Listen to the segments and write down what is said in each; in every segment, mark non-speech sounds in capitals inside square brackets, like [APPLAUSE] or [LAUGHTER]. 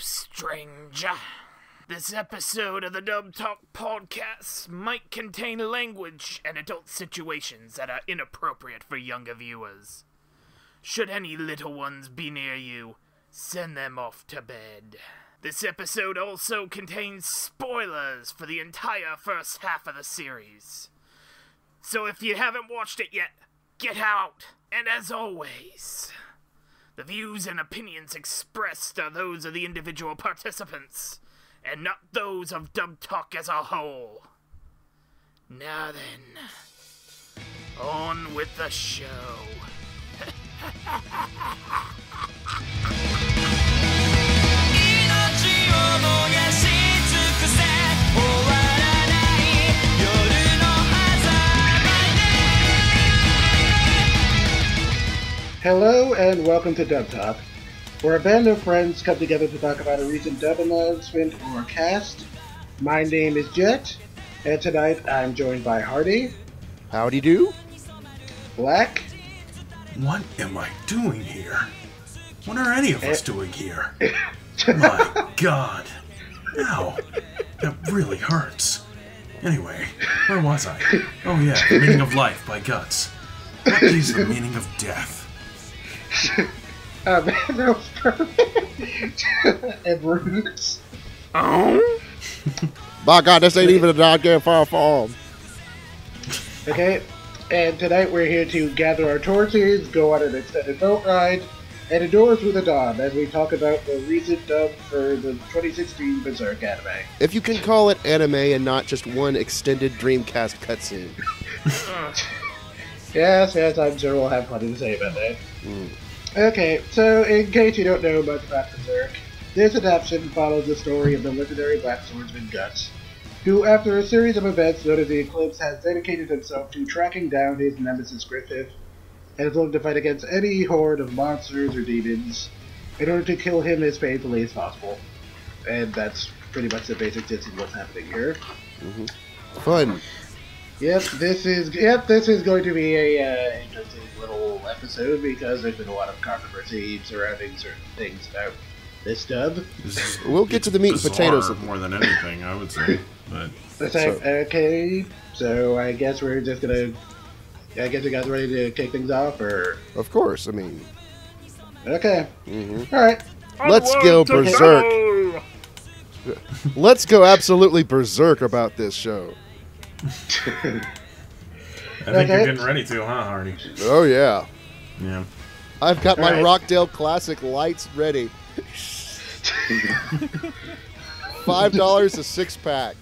stranger. This episode of the Dub Talk podcast might contain language and adult situations that are inappropriate for younger viewers. Should any little ones be near you, send them off to bed. This episode also contains spoilers for the entire first half of the series. So if you haven't watched it yet, get out! And as always, the views and opinions expressed are those of the individual participants, and not those of Dub Talk as a whole. Now then, on with the show. [LAUGHS] Hello and welcome to Dub Talk, where a band of friends come together to talk about a recent dub announcement or cast. My name is Jet, and tonight I'm joined by Hardy, Howdy do. Black, What am I doing here? What are any of us eh. doing here? [LAUGHS] My god. Ow. That really hurts. Anyway, where was I? Oh yeah, The Meaning of Life by Guts. What is the meaning of death? Uh, that was perfect, and Roots. [LAUGHS] my God, this ain't even a goddamn far farm. Okay, and tonight we're here to gather our torches, go on an extended boat ride, and endure through the dawn as we talk about the recent dub for the 2016 Berserk anime. If you can call it anime and not just one extended Dreamcast cutscene. [LAUGHS] Yes, yes, I'm sure we'll have plenty to say about that. Okay, so in case you don't know much about Berserk, this adaptation follows the story of the legendary Black Swordsman Guts, who, after a series of events known as the Eclipse, has dedicated himself to tracking down his nemesis Griffith, and is willing to fight against any horde of monsters or demons in order to kill him as painfully as possible. And that's pretty much the basic gist of what's happening here. Mm-hmm. Fun. Yep, this is yep, this is going to be a uh, interesting little episode because there's been a lot of controversy surrounding certain things about this dub. This [LAUGHS] We'll get to the meat and potatoes of- more than anything, I would say. But It's like, okay, so I guess we're just gonna. I guess you guys are ready to kick things off, or Of course, I mean, okay, mhm. all right. let's go berserk. Let's go absolutely berserk about this show. I think Okay. you're getting ready to, huh, Hardy? Oh yeah, Yeah. I've got my Alright. Rockdale Classic lights ready. Five dollars a six pack.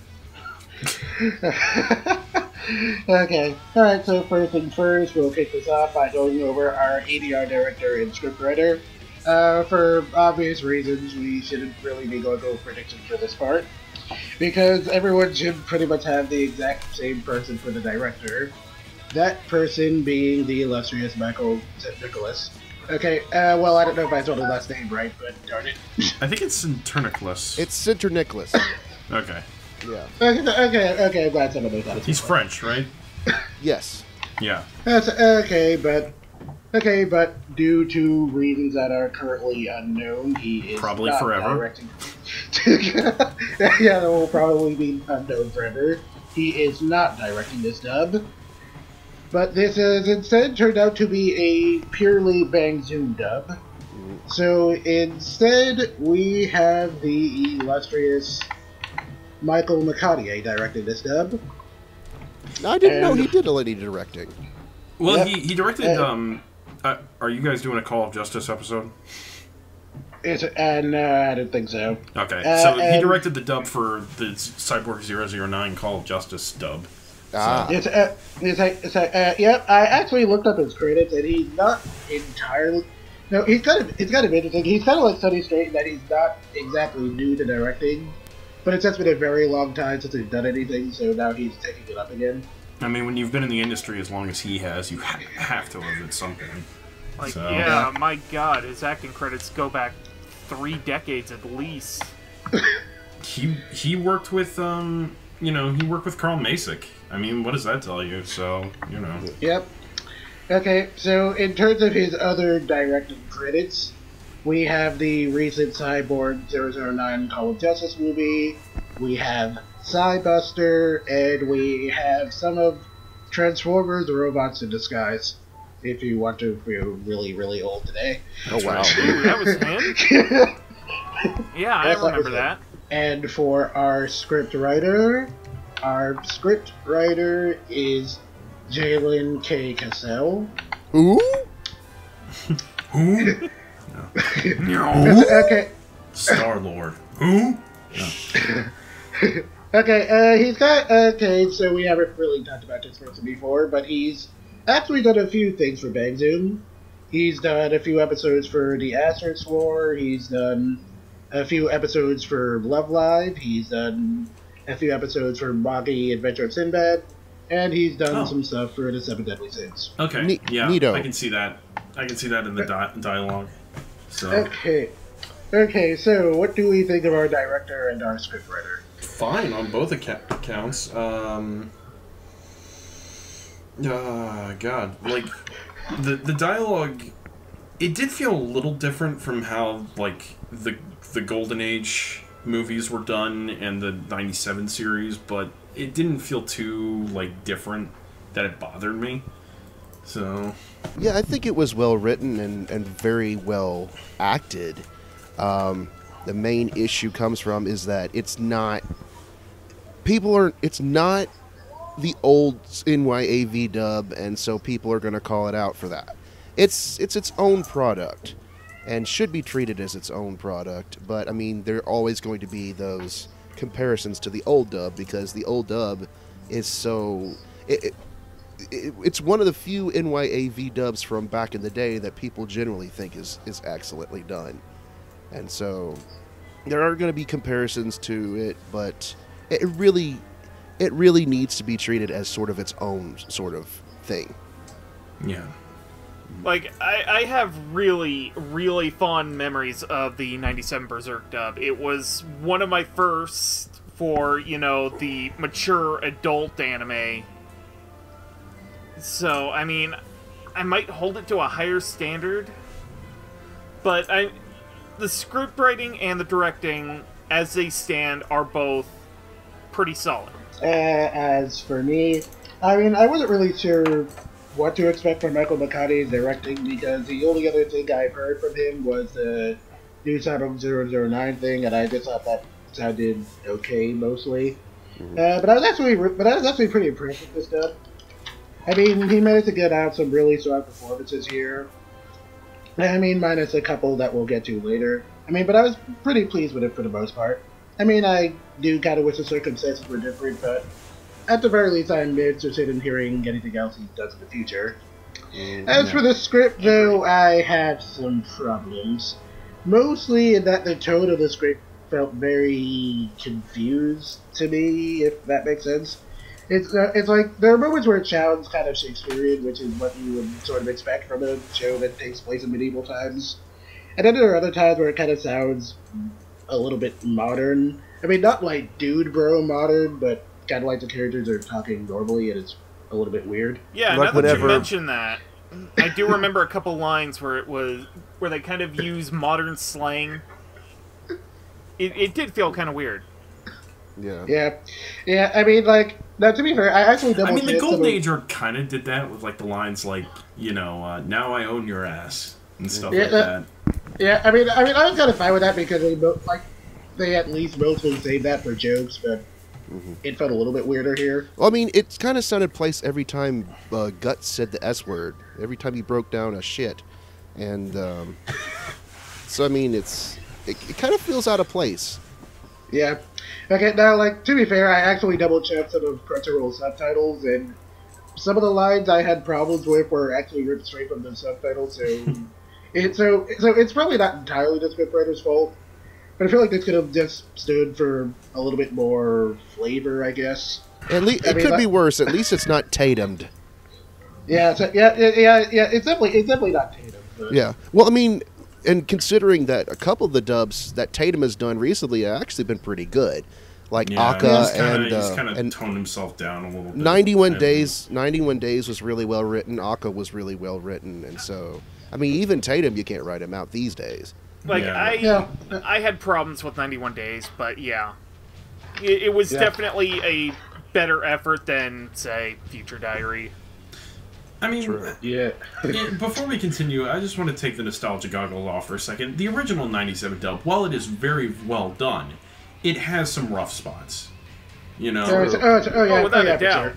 okay, all right. So first things first, we'll kick this off by going over our ADR director and scriptwriter. Uh, for obvious reasons, we shouldn't really be going over predictions for this part because everyone should pretty much have the exact same person for the director. That person being the illustrious Michael St. Nicholas. Okay, uh, well, I don't know if I told his last name right, but darn it. I think it's Interniclus. It's Sinterniklaas. Okay. Yeah. Okay, okay, okay, I'm glad someone knows that. He's French, right? Yes. Yeah. That's okay, but okay, but due to reasons that are currently unknown, he is Probably not forever. Directing. [LAUGHS] yeah, that will probably be unknown forever. He is not directing this dub, but this has instead turned out to be a purely Bang Zoom dub. So instead, we have the illustrious Michael McCartier directing this dub. I didn't know he did any directing. Well, Yep. he, he directed. Uh, um, uh, are you guys doing a Call of Justice episode? It's, and uh, I don't think so. Okay, Uh, so he directed the dub for the Cyborg 009 Call of Justice dub. Ah. It's uh, it's like, it's like, uh, yep. I actually looked up his credits, and he's not entirely. No, he's kind of it's kind of interesting. He's kind of like Sonny Strait in that he's not exactly new to directing, but it's just been a very long time since he's done anything. So now he's taking it up again. I mean, when you've been in the industry as long as he has, you ha- have to have at something. Like, So- yeah, my god, his acting credits go back three decades at least. [COUGHS] He he worked with um, you know, he worked with Carl Macek. I mean, what does that tell you? So you know, Yep. Okay, so in terms of his other directing credits, we have the recent Cyborg 009 Call of Justice movie. We have Cybuster, and we have some of Transformers: The Robots in Disguise. If you want to feel really, really old today. Oh wow. Ooh, that was him. [LAUGHS] Yeah, I That's remember that. And for our script writer, our script writer is Jalen K. Cassell. Ooh. Who? [LAUGHS] No. no. [LAUGHS] okay, Star Lord. Who? Okay, uh, he's got, okay, so we haven't really talked about this person before, but he's actually done a few things for Bang Zoom. He's done a few episodes for The Asterisk War, he's done a few episodes for Love Live, he's done a few episodes for Magi Adventure of Sinbad, and he's done Oh. some stuff for The Seven Deadly Sins. Okay. Ne- yeah, neato. I can see that. I can see that in the di- dialogue. So Okay. Okay, so what do we think of our director and our scriptwriter? Fine on both accounts. Um. Uh, God, like the the dialogue, it did feel a little different from how like the the Golden Age movies were done and the '97 series, but it didn't feel too like different that it bothered me. So Yeah, I think it was well written and, and very well acted. Um, the main issue comes from is that it's not people are it's not the old NYAV dub, and so people are going to call it out for that. It's it's its own product and should be treated as its own product. But I mean, there are always going to be those comparisons to the old dub because the old dub is so. It, it, it, it's one of the few NYAV dubs from back in the day that people generally think is is excellently done, and so there are going to be comparisons to it, but it really it really needs to be treated as sort of its own sort of thing. yeah, Like, I, I have really, really fond memories of the 97 Berserk dub. It was one of my first for, you know, the mature adult anime. So, I mean, I might hold it to a higher standard. But I the script writing and the directing as they stand are both pretty solid. Uh, as for me, I mean, I wasn't really sure what to expect from Michael McCarthy's directing because the only other thing I've heard from him was the new Cyberpunk 009 thing, and I just thought that sounded okay mostly. Uh, but I was actually, but I was actually pretty impressed with this stuff. I mean, he managed to get out some really strong performances here. I mean, minus a couple that we'll get to later. I mean, but I was pretty pleased with it for the most part. I mean, I do kind of wish the circumstances were different, but at the very least, I'm interested in hearing anything else he does in the future. As for the script, though, I had some problems. Mostly in that the tone of the script felt very confused to me, if that makes sense. It's uh, it's like there are moments where it sounds kind of Shakespearean, which is what you would sort of expect from a show that takes place in medieval times. And then there are other times where it kind of sounds a little bit modern. I mean, not like dude bro modern, but kind of like the characters are talking normally, and it's a little bit weird. Yeah, Like now that you whatever- mention that, I do remember a couple lines where it was where they kind of use modern slang. It, it did feel kind of weird. Yeah. Yeah, yeah. I mean, like now to be fair, I actually double I mean, the Golden of- Age kind of did that with like the lines like, you know, uh, now I own your ass and stuff Yeah, like that. Yeah, I mean, I mean, I was kind of fine with that because they both like they at least mostly saved that for jokes, but it felt a little bit weirder here. Well, I mean, it kind of sounded place every time uh, Guts said the S word. Every time he broke down a shit, and um, [LAUGHS] so I mean, it's it, it kind of feels out of place. Yeah. Okay, now, like, to be fair, I actually double checked some of Crunchyroll subtitles, and some of the lines I had problems with were actually ripped straight from the subtitles, so. [LAUGHS] it, so, so it's probably not entirely the scriptwriter's fault, but I feel like this could have just stood for a little bit more flavor, I guess. At least it mean, could like- be worse. At least it's not Tatumed. Yeah, so, yeah, yeah, yeah, yeah, it's definitely, it's definitely not Tatum. But, Yeah. Well, I mean, and considering that a couple of the dubs that Tatum has done recently have actually been pretty good, like Yeah, Aka he's kinda, and he's uh, kind of and toned himself down a little bit. 91 days 91 days was really well written aka was really well written and so i mean even tatum you can't write him out these days Like Yeah. I, Yeah. I had problems with 91 Days, but yeah, it, it was Yeah. definitely a better effort than say Future Diary. I mean, True. Yeah. [LAUGHS] Yeah, before we continue, I just want to take the nostalgia goggles off for a second. The original 97 dub, while it is very well done, it has some rough spots. You know? Oh, it's, oh, it's, oh, yeah. Oh, without oh, yeah, a doubt. sure.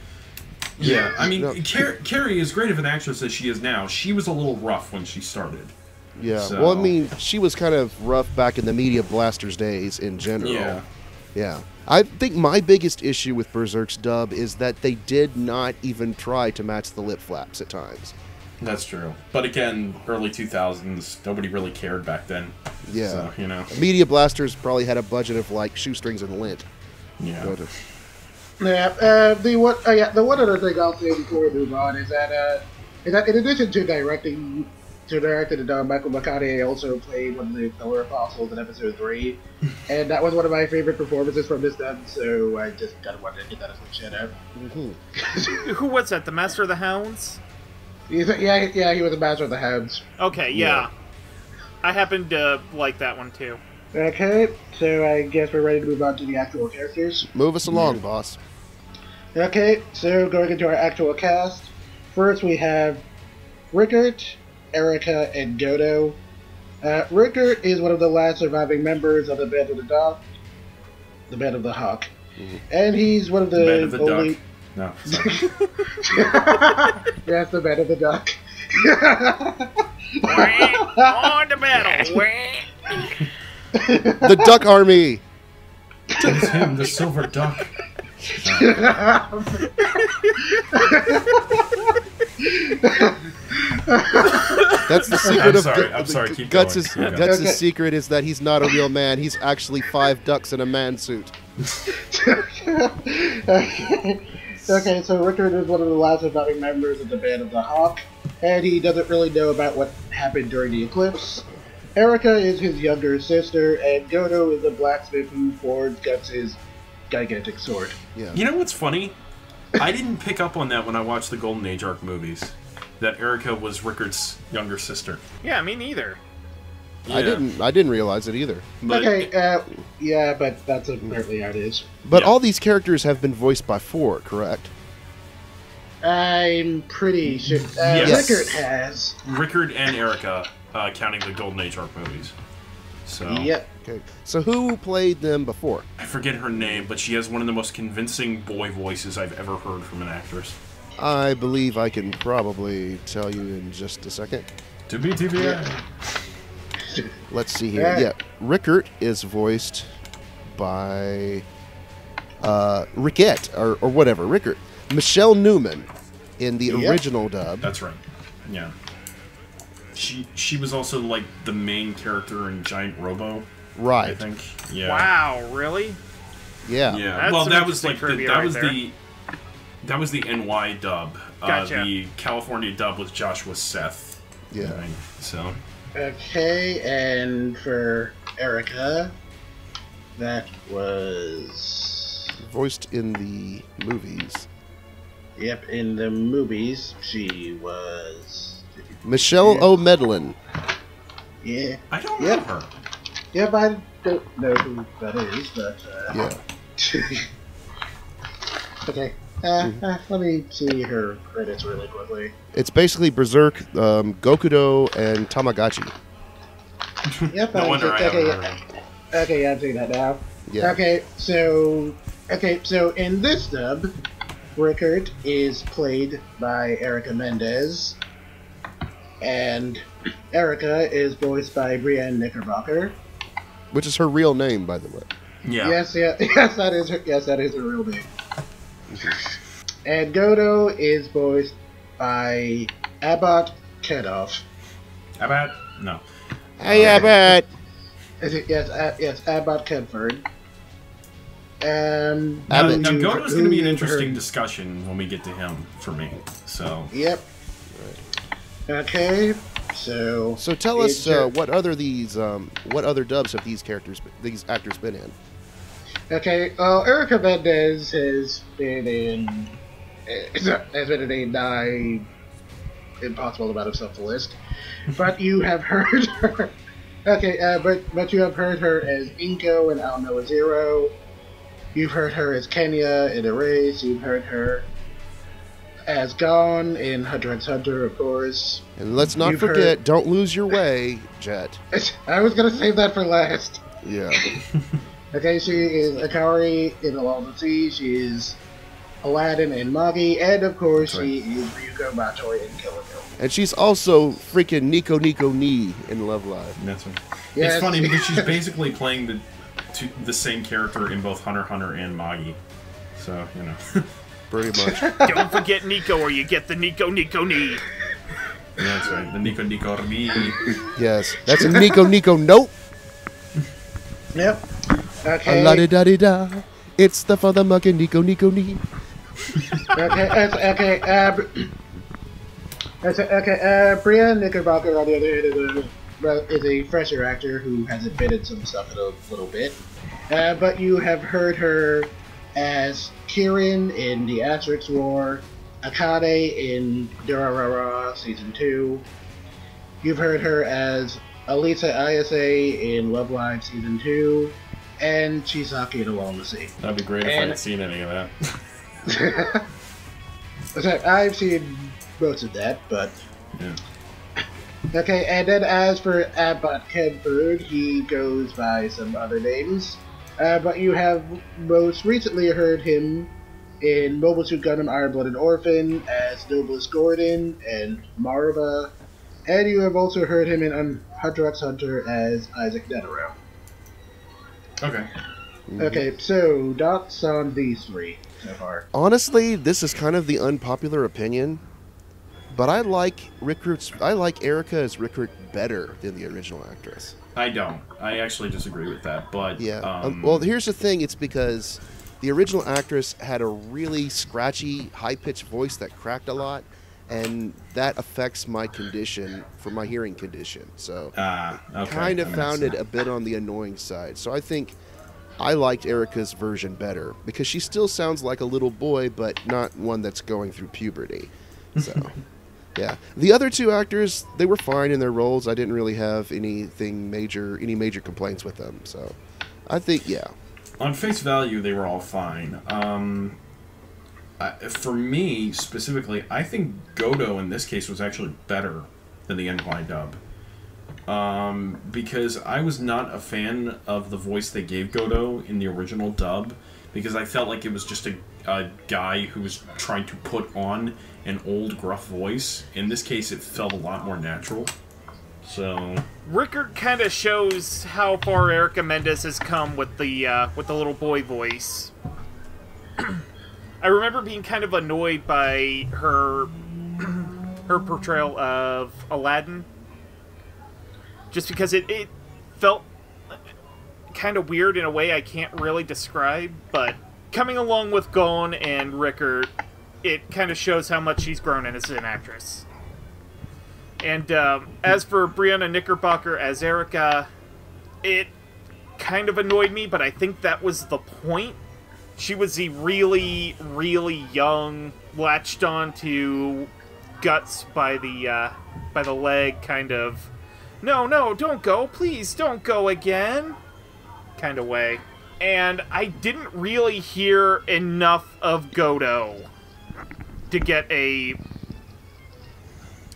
Yeah, I mean, No. Car- Carrie, as great of an actress as she is now, she was a little rough when she started. Yeah. So- Well, I mean, she was kind of rough back in the Media Blasters days in general. Yeah. Yeah. I think my biggest issue with Berserk's dub is that they did not even try to match the lip flaps at times. That's true. But again, early 2000s, nobody really cared back then. Yeah. So, you know. Media Blasters probably had a budget of like shoestrings and lint. Yeah. But, uh, Yeah. Uh, the one. Oh, yeah. The one other thing I'll say before we move on is that uh, is that in addition to directing, to directing the dub, Michael McConnohie also played one of the Pillar Apostles in episode three, [LAUGHS] and that was one of my favorite performances from this dub. So I just kind of wanted to get that as a shout out. mhm. [LAUGHS] Who was that? The Master of the Hounds? He's, yeah, yeah, he was the master of the hounds. Okay, yeah. I happen to like that one too. Okay, so I guess we're ready to move on to the actual characters. Move us along, boss. Okay, so going into our actual cast, first we have Rickert, Erica, and Godo. Uh, Rickert is one of the last surviving members of the Band of the Dog, the Band of the Hawk, and he's one of the, Band of the only. Duck. No. sorry. [LAUGHS] yes, the Band of the Duck. On to battle. [LAUGHS] The Duck Army. It's him, the silver duck. That's the secret I'm of sorry, Gu- I'm sorry, keep Guts' going. Yeah. Guts' Okay. secret is that he's not a real man. He's actually five ducks in a man suit. [LAUGHS] okay, so Richard is one of the last surviving members of the Band of the Hawk, and he doesn't really know about what happened during the eclipse. Erica is his younger sister, and Godo is a blacksmith who forged Guts' gigantic sword. Yeah. You know what's funny? I didn't pick up on that when I watched the Golden Age arc movies. That Erica was Rickert's younger sister. yeah, me neither. I didn't. I didn't realize it either. But okay, uh, yeah, but that's apparently how it is. But Yeah. all these characters have been voiced by four, correct? I'm pretty sure. Uh, Yes. Rickert has. Rickert and Erica, uh, counting the Golden Age arc movies. So Yep. Okay. So who played them before? I forget her name, but she has one of the most convincing boy voices I've ever heard from an actress. I believe I can probably tell you in just a second. To be TVA. Let's see here. Yeah. Yeah, Rickert is voiced by uh, Rickett or, or whatever. Rickert. Michelle Newman in the Yep. original dub. That's right. Yeah. She she was also like the main character in Giant Robo, Right. I think. Yeah. Wow, really? Yeah. Yeah. That's well, that was like the, that right was there. the that was the NY dub. Gotcha. Uh, the California dub was Joshua Seth. Yeah. Right, So Okay, and for Erica, that was. Voiced in the movies. Yep, in the movies, she was. Michelle Yeah. O'Medlin. Yeah. I don't Yep. know her. Yep, I don't know who that is, but. Uh, Yeah. [LAUGHS] okay, uh, uh, let me see her credits really quickly. It's basically Berserk, um, Gokudo, and Tamagotchi. [LAUGHS] Yep, No I wonder I okay, haven't yeah, heard okay, yeah, I'm seeing that now. Yeah. Okay, so okay, so in this dub, Rickert is played by Erica Mendez, and Erica is voiced by Brianna Knickerbocker. Which is her real name, by the way. Yeah. Yes, yeah, [LAUGHS] yes, that is her. Yes, that is her real name. and Godo is voiced by Abbott Kedoff. About no. Hey, Abbott! Is it yes? Uh, yes, Abbott Kedford. Um, Now, Abbott. now who- Godo's going to be an who- interesting discussion when we get to him for me. So Yep. Okay, so So tell us uh, what other these um, what other dubs have these characters these actors been in? okay. Uh, Erica Mendez has been in has been in a nigh impossible amount of stuff to list, but you have heard [LAUGHS] her. Okay, uh, but but you have heard her as Inko in Aldnoah.Zero. You've heard her as Kenya in Erase. You've heard her as Gon in Hunter x Hunter, of course. And let's not You've forget, heard- don't lose your way, Jet. [LAUGHS] I was gonna save that for last. Yeah. [LAUGHS] Okay, she is Akari in A Lull in the Sea. She is Aladdin and Magi, and of course That's she is Ryuko Matoi in Kill la Kill. And she's also freaking Nico Nico Ni in Love Live. That's right. Yes. It's funny because she's [LAUGHS] basically playing the to, the same character in both Hunter x Hunter and Magi. So you know, Pretty much. [LAUGHS] Don't forget Nico, or you get the Nico Nico knee. Yeah, that's right. The Nico Nico Ri. yes. That's a Nico Nico nope. Yep. A Okay. la di da di da. It's the father mucking Nico Nico Ni. okay. That's, okay. Uh, br- that's, okay. Uh, Brianna Knickerbocker, on the other hand, is a well, is a fresher actor who has admitted some stuff in a little bit. Uh, but you have heard her as Kirin in The Asterisk War, Akane in Durarara Season 2. You've heard her as Alisa Ayase in Love Live Season 2, and Chisaki in A Lull in the Sea. That'd be great if I And- had seen any of that. [LAUGHS] So, I've seen most of that, but Yeah. Okay, and then as for Abbott Kedford, he goes by some other names. Uh, but you have most recently heard him in Mobile Suit Gundam Iron Blooded Orphan as Noblest Gordon and Marva. And you have also heard him in Un- Hunter x Hunter as Isaac Netero. Okay. Okay, so dots on these three so far. Honestly, this is kind of the unpopular opinion, but I like Rickert's. I like Erica as Rickert better than the original actress. I don't. I actually disagree with that. But Yeah. Um, Um, well, here's the thing. It's because the original actress had a really scratchy, high-pitched voice that cracked a lot, and that affects my condition for my hearing condition. So, ah, okay. kind of found it a bit on the annoying side. So I think I liked Erica's version better because she still sounds like a little boy, but not one that's going through puberty. So. [LAUGHS] Yeah, the other two actors they were fine in their roles. I didn't really have anything major, any major complaints with them. So, I think yeah, on face value, they were all fine. Um, I, for me specifically, I think Godo in this case was actually better than the NY dub. Um, because I was not a fan of the voice they gave Godo in the original dub, because I felt like it was just a, a guy who was trying to put on an old gruff voice. In this case, it felt a lot more natural. So Rickert kind of shows how far Erica Mendez has come with the uh, with the little boy voice. [CLEARS THROAT] I remember being kind of annoyed by her [CLEARS THROAT] her portrayal of Aladdin, just because it, it felt kind of weird in a way I can't really describe. But coming along with Gon and Rickert, it kind of shows how much she's grown as an actress. And um, as for Brianna Knickerbocker as Erica, it kind of annoyed me, but I think that was the point. She was the really, really young, latched on to guts by the uh, by the leg, kind of. No, no, don't go, please, don't go again, kind of way. And I didn't really hear enough of Godo to get a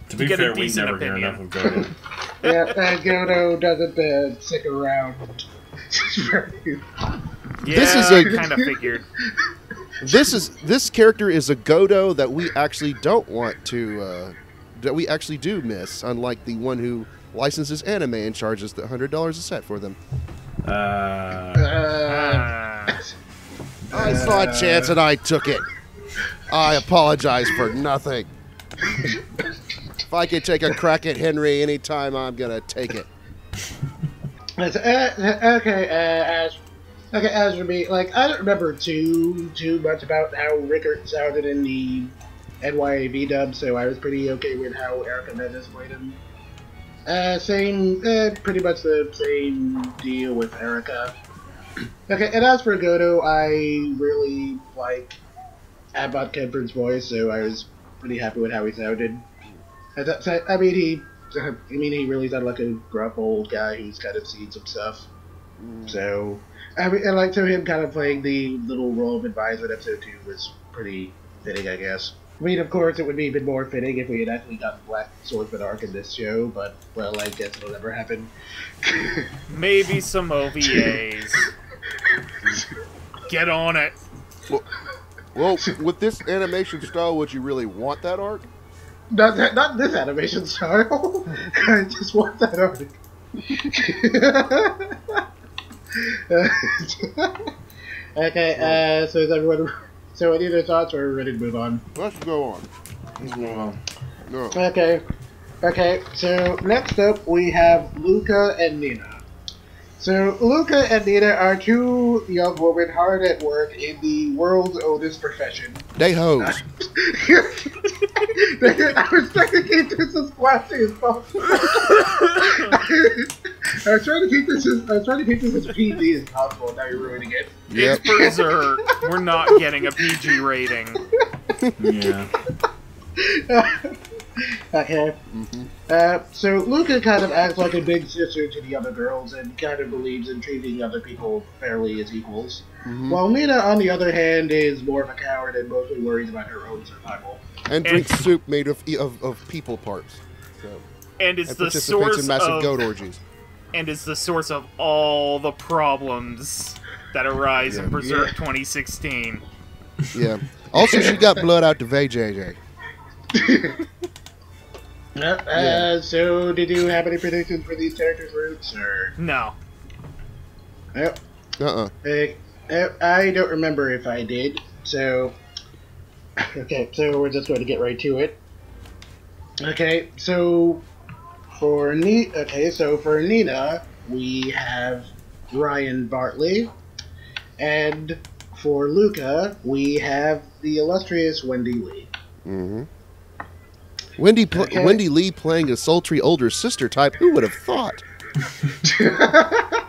to be get a fair, we decent never hear opinion. enough of Godo. [LAUGHS] Yeah, uh, Godo doesn't uh, stick around. Yeah, [LAUGHS] This is a- kind of figured. this is this character is a Godo that we actually don't want to uh, that we actually do miss, unlike the one who licenses anime and charges the hundred dollars a set for them. Uh. I saw a chance and I took it. I apologize for nothing. if I could take a crack at Henry anytime, I'm gonna take it. Uh, okay, uh, as okay, as for me, like I don't remember too too much about how Rickert sounded in the NYAV dub, so I was pretty okay with how Erica Mendez played him. Uh, same, uh, pretty much the same deal with Erica. Okay, and as for Godo, I really like Abbott Kemper's voice, so I was pretty happy with how he sounded. I, th- I mean, he [LAUGHS] I mean, he really sounded like a gruff old guy who's kind of seen some stuff. So, I mean, and like so him kind of playing the little role of advisor in episode two was pretty fitting, I guess. I mean, of course, it would be even more fitting if we had actually gotten Black Swordsman arc in this show, but well, I guess it'll never happen. [LAUGHS] Maybe some OVAs. Get on it. Well, with this animation style, would you really want that arc? Not that, not this animation style. [LAUGHS] I just want that arc. [LAUGHS] okay, uh, so is everyone? So, any other thoughts, or are we ready to move on? Let's go on. Well, No. Okay. Okay, so next up we have Luca and Nina. So Luca and Nina are two young women hard at work in the world's oldest profession. They hoes. [LAUGHS] I was trying to keep this as classy as possible. [LAUGHS] I was trying to keep this as I was trying to keep this as PG as possible. Now you're ruining it. Yep. It's Berserk. We're not getting a PG rating. [LAUGHS] yeah. Uh, okay. Mm-hmm. Uh, so Luca kind of acts like a big sister to the other girls and kind of believes in treating other people fairly as equals. Mm-hmm. While Nina, on the other hand, is more of a coward and mostly worries about her own survival. And drinks soup made of, of, of people parts. So, And it's and the source in massive of goat orgies. and is the source of all the problems that arise in Yeah. Berserk Yeah. 2016. Yeah. Also, she got blood out to VJJ. [LAUGHS] Yep. Uh, So, did you have any predictions for these characters' roots, or? No. Yep. Uh-uh. Uh, uh, I don't remember if I did. So, okay. So we're just going to get right to it. Okay. So for Ni- okay. So for Nina, we have Ryan Bartley, and for Luca, we have the illustrious Wendee Lee. Mm-hmm. Wendy, pl- Okay. Wendee Lee playing a sultry older sister type. Who would have thought? [LAUGHS]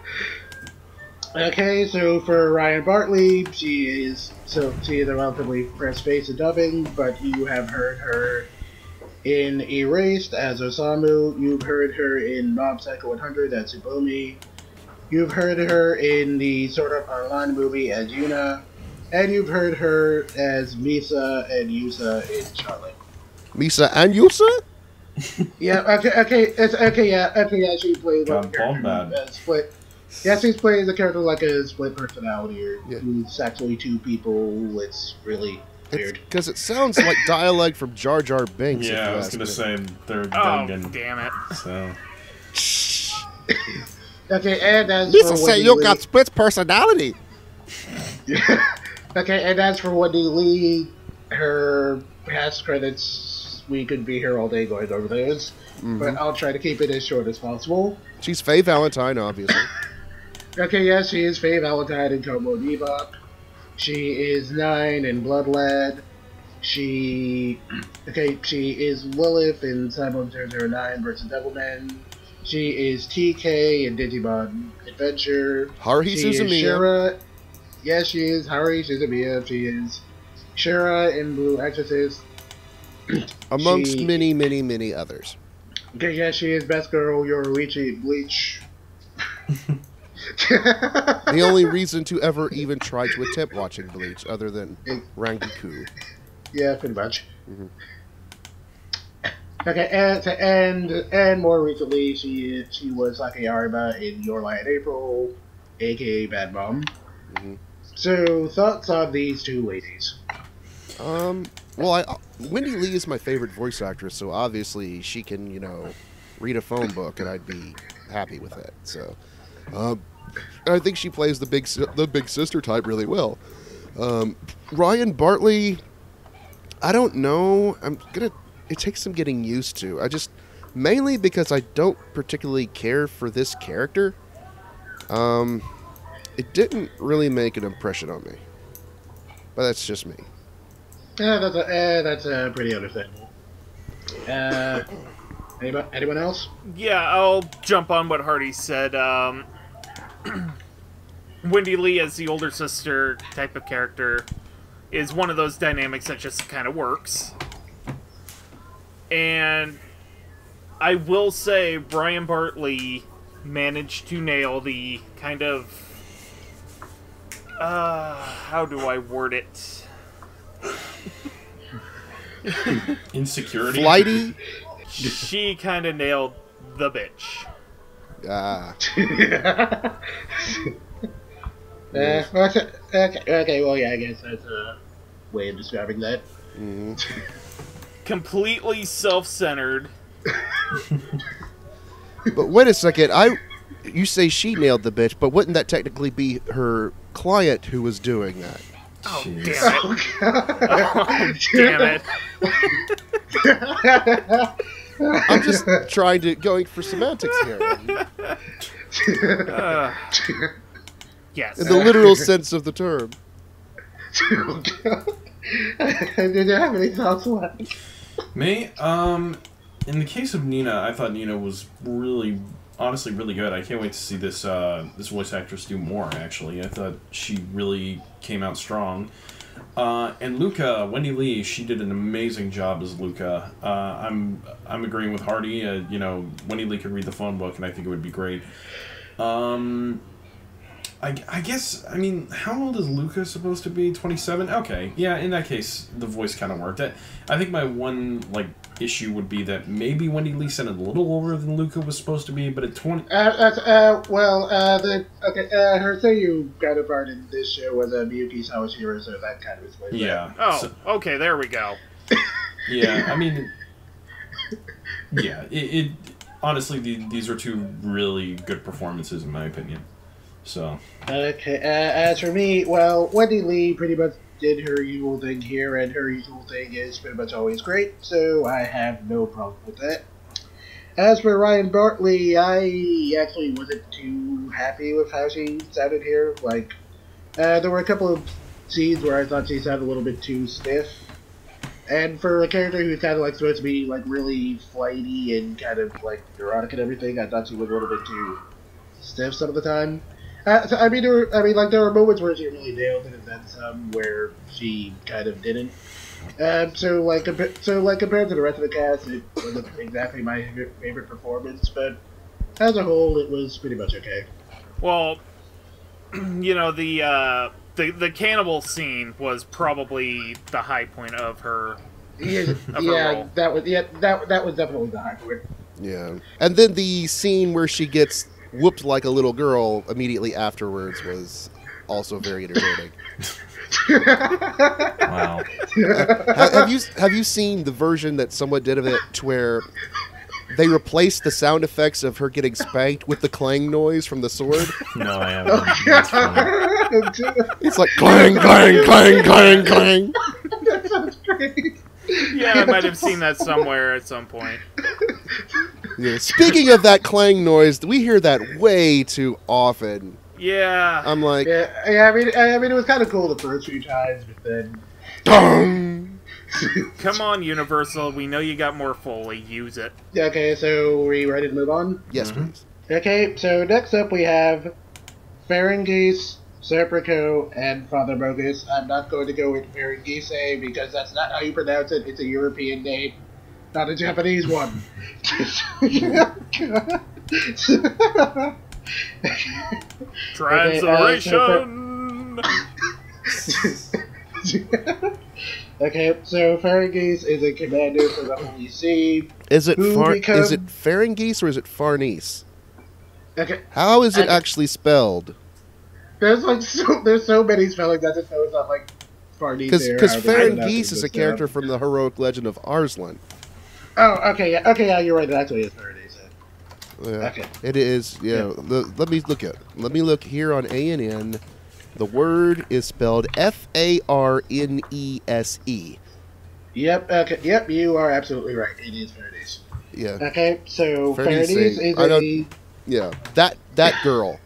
Okay, so for Ryan Bartley, she is so she is a relatively fresh face of dubbing, but you have heard her in Erased as Osamu. You've heard her in Mob Psycho 100 as Tsubomi. You've heard her in the Sword Art Online movie as Yuna, and you've heard her as Misa and Yusa in Charlotte. Misa and Yusa? Yeah, okay, okay, it's okay, yeah, okay, yeah, she plays like a Got character bombed. split. Yeah, she's playing a character like a split personality or Yeah. who's actually two people. It's really weird. Because it sounds like [LAUGHS] dialogue from Jar Jar Binks. if Yeah, you I was ask gonna me. say they're Oh, Gungan. damn it. So [LAUGHS] Okay, and as Lisa for say you Lee, got split personality. [LAUGHS] okay, and as for Wendee Lee, her past credits, we could be here all day going over those, Mm-hmm. but I'll try to keep it as short as possible. She's Faye Valentine, obviously. Okay, yes, she is Faye Valentine in Tomo Bebop. She is Nine in Blood Lad. She, okay, she is Lilith in Cyborg 009 versus Devilman. She is TK in Digimon Adventure. Haruhi she is Suzumiya. Shura. Yes, she is Haruhi Suzumiya. She is Shura in Blue Exorcist. [CLEARS THROAT] Amongst she- many, many, many others. Okay, yeah, she is Best Girl Yoruichi Bleach. [LAUGHS] The only reason to ever even try to attempt watching Bleach, other than Rangiku. Yeah, pretty much. Okay, and to end, and more recently, she she was Saki Arima in Your Lie in April, aka Bad Mom. Mhm. So, thoughts on these two ladies? Um, well, I, Wendee Lee is my favorite voice actress, so obviously she can, you know, read a phone book, and I'd be happy with that. So, um, I think she plays the big the big sister type really well. Um, Ryan Bartley, I don't know. I'm gonna. It takes some getting used to. I just mainly because I don't particularly care for this character. Um, it didn't really make an impression on me. But that's just me. Yeah, that's a, eh, that's uh, pretty understandable. Uh, anyone, anyone else? Yeah, I'll jump on what Hardy said. Um, [CLEARS THROAT] Wendee Lee as the older sister type of character is one of those dynamics that just kind of works. And I will say Brian Bartley managed to nail the kind of uh how do I word it? Insecurity. Flighty. She kind of nailed the bitch. Ah, [LAUGHS] Uh, well, okay, okay, well, yeah, I guess that's a way of describing that. mhm. [LAUGHS] Completely self-centered. [LAUGHS] but wait a second. I, you say she nailed the bitch, but wouldn't that technically be her client who was doing that? Oh Jeez. damn it! oh damn it! I'm just trying to going for semantics here, Uh, yes. in the literal sense of the term. [LAUGHS] Did you have any thoughts left? Me, um, in the case of Nina, I thought Nina was really, honestly, really good. I can't wait to see this uh, this voice actress do more. Actually, I thought she really came out strong. Uh, and Luca, Wendee Lee, she did an amazing job as Luca. Uh, I'm I'm agreeing with Hardy. Uh, you know, Wendee Lee could read the phone book, and I think it would be great. Um, I, I guess I mean how old is Luca supposed to be? Twenty seven. Okay, yeah. In that case, the voice kind of worked. I, I think my one like issue would be that maybe Wendee Lee sounded a little older than Luca was supposed to be, but at twenty. Uh, that's, uh, well, uh, the, okay, uh, her Seiyu counterpart in this show was uh, Miyuki Sawashiro, so that kind of explains that. Yeah. Oh, so- okay. There we go. yeah. I mean. Yeah. It. it honestly, the, these are two really good performances in my opinion. So. Okay, uh, as for me, well, Wendee Lee pretty much did her usual thing here, and her usual thing is pretty much always great, so I have no problem with that. As for Ryan Bartley, I actually wasn't too happy with how she sounded here. Like, uh, there were a couple of scenes where I thought she sounded a little bit too stiff. And for a character who's kind of like supposed to be like really flighty and kind of like neurotic and everything, I thought she was a little bit too stiff some of the time. Uh, so, I mean, there were, I mean, like there were moments where she really nailed it, and then some where she kind of didn't. Um, so like, so like compared to the rest of the cast, it wasn't exactly my favorite- favorite performance, but as a whole, it was pretty much okay. Well, [CLEARS THROAT] you know the uh, the the cannibal scene was probably the high point of her. Yeah, her yeah, role. that was yeah, that that was definitely the high point. Yeah, and then the scene where she gets whooped like a little girl immediately afterwards was also very entertaining. [LAUGHS] Wow. Ha- have you have you seen the version that someone did of it to where they replaced the sound effects of her getting spanked with the clang noise from the sword? [LAUGHS] no, I haven't. That's funny. [LAUGHS] It's like clang, clang, clang, clang, clang. that sounds great. [LAUGHS] Yeah, I might have seen that somewhere at some point. Yeah. Speaking of that clang noise, we hear that way too often. Yeah. I'm like, Yeah, yeah. I mean, I I mean, it was kind of cool the first few times, but then dong. [LAUGHS] Come on, Universal. We know you got more Foley. Use it. okay. So, are we ready to move on? Yes, Mhm. please. Okay, so next up we have Ferengis, Serpico, and Father Bogus. I'm not going to go with Ferengise because that's not how you pronounce it. It's a European name, not a Japanese one. [LAUGHS] Translation. [LAUGHS] okay, so Ferengis is a commander for the Holy See. Is it Who far, become- is it Ferengis or is it Farnese? Okay, How is it I- actually spelled? There's like so [LAUGHS] there's so many spellings. that just know it's not like Farnese. Because or because however they pronounce Ferengis is a character from the heroic legend of Arslan. Oh, okay, yeah, okay, yeah, you're right. It actually is Ferengis. Yeah, Okay. It is. Yeah. The, let me look at. Let me look here on ANN. The word is spelled F A R N E S E. Yep. Okay. Yep. You are absolutely right. It is Ferengis. Yeah. Okay. So Ferengis, Ferengis is I a. Yeah. That that [LAUGHS] girl.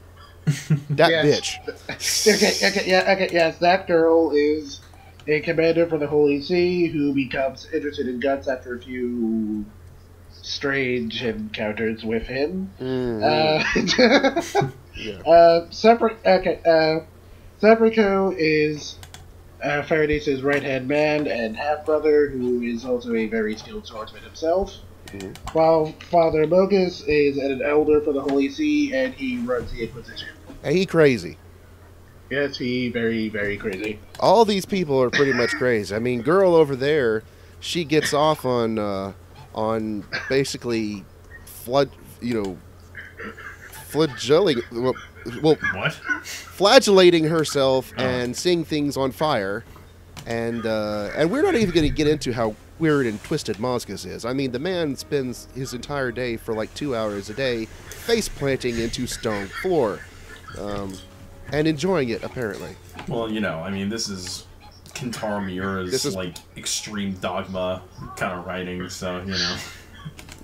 [LAUGHS] that Yes. bitch. Okay. Okay. Yeah. Okay. Yes. That girl is a commander for the Holy See who becomes interested in guts after a few strange encounters with him. Mhm. Uh, Yeah. [LAUGHS] uh, separate. Okay. Uh, Serpico is uh, Faraday's right hand man and half brother, who is also a very skilled swordsman himself. while Father Mozgus is an elder for the Holy See and he runs the Inquisition. And he crazy. Yes, he very, very crazy. All these people are pretty much crazy. I mean, girl over there, she gets off on uh, on basically flood, you know, flagellating, well, well, What? flagellating herself Oh. and seeing things on fire, and uh, and we're not even going to get into how weird and twisted Mozgus is. I mean, the man spends his entire day for like two hours a day face planting into stone floor, um, and enjoying it apparently. Well, you know, I mean, this is Kentaro Miura's This is- like extreme dogma kind of writing, so you know.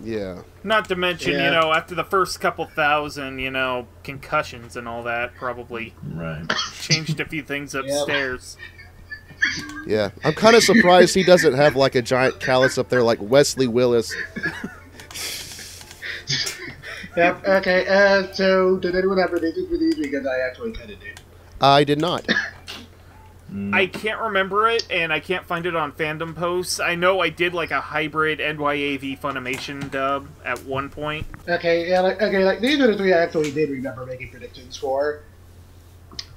Yeah. Not to mention, Yeah. you know, after the first couple thousand, you know, concussions and all that, probably Right. changed a few things upstairs. Yeah, I'm kind of surprised he doesn't have like a giant callus up there like Wesley Willis. [LAUGHS] Yep, okay, uh, so did anyone have predictions for these? Because I actually kind of did. I did not. [LAUGHS] I can't remember it, and I can't find it on fandom posts. I know I did like a hybrid NYAV Funimation dub at one point. Okay, yeah, like, okay, like these are the three I actually did remember making predictions for.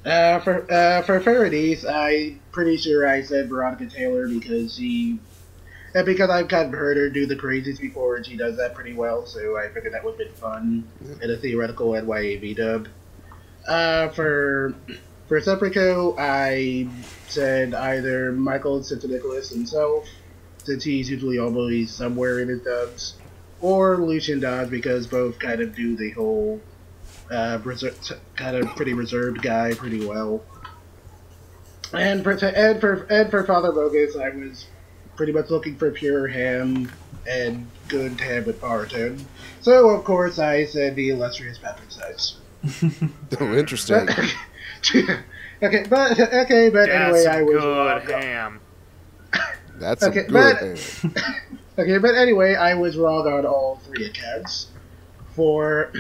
Uh, for uh, for Faraday, I'm pretty sure I said Veronica Taylor because she, and because I've kind of heard her do the crazies before, and she does that pretty well. So I figured that would have been fun in a theoretical NYAV dub. Uh, for for Serpico, I said either Michael Sinterniklaas himself, since he's usually always somewhere in his dubs, or Lucian Dodge because both kind of do the whole uh, reser- kind of pretty reserved guy pretty well. And for and for and for Father Mozgus, I was pretty much looking for pure ham and good ham with power tone. So of course I said the illustrious Patrick Seitz. [LAUGHS] Oh, interesting. [LAUGHS] okay, but okay, but That's anyway, I was good wrong. ham. That's Okay, a good. but- hand. [LAUGHS] Okay, but anyway, I was wrong on all three accounts. For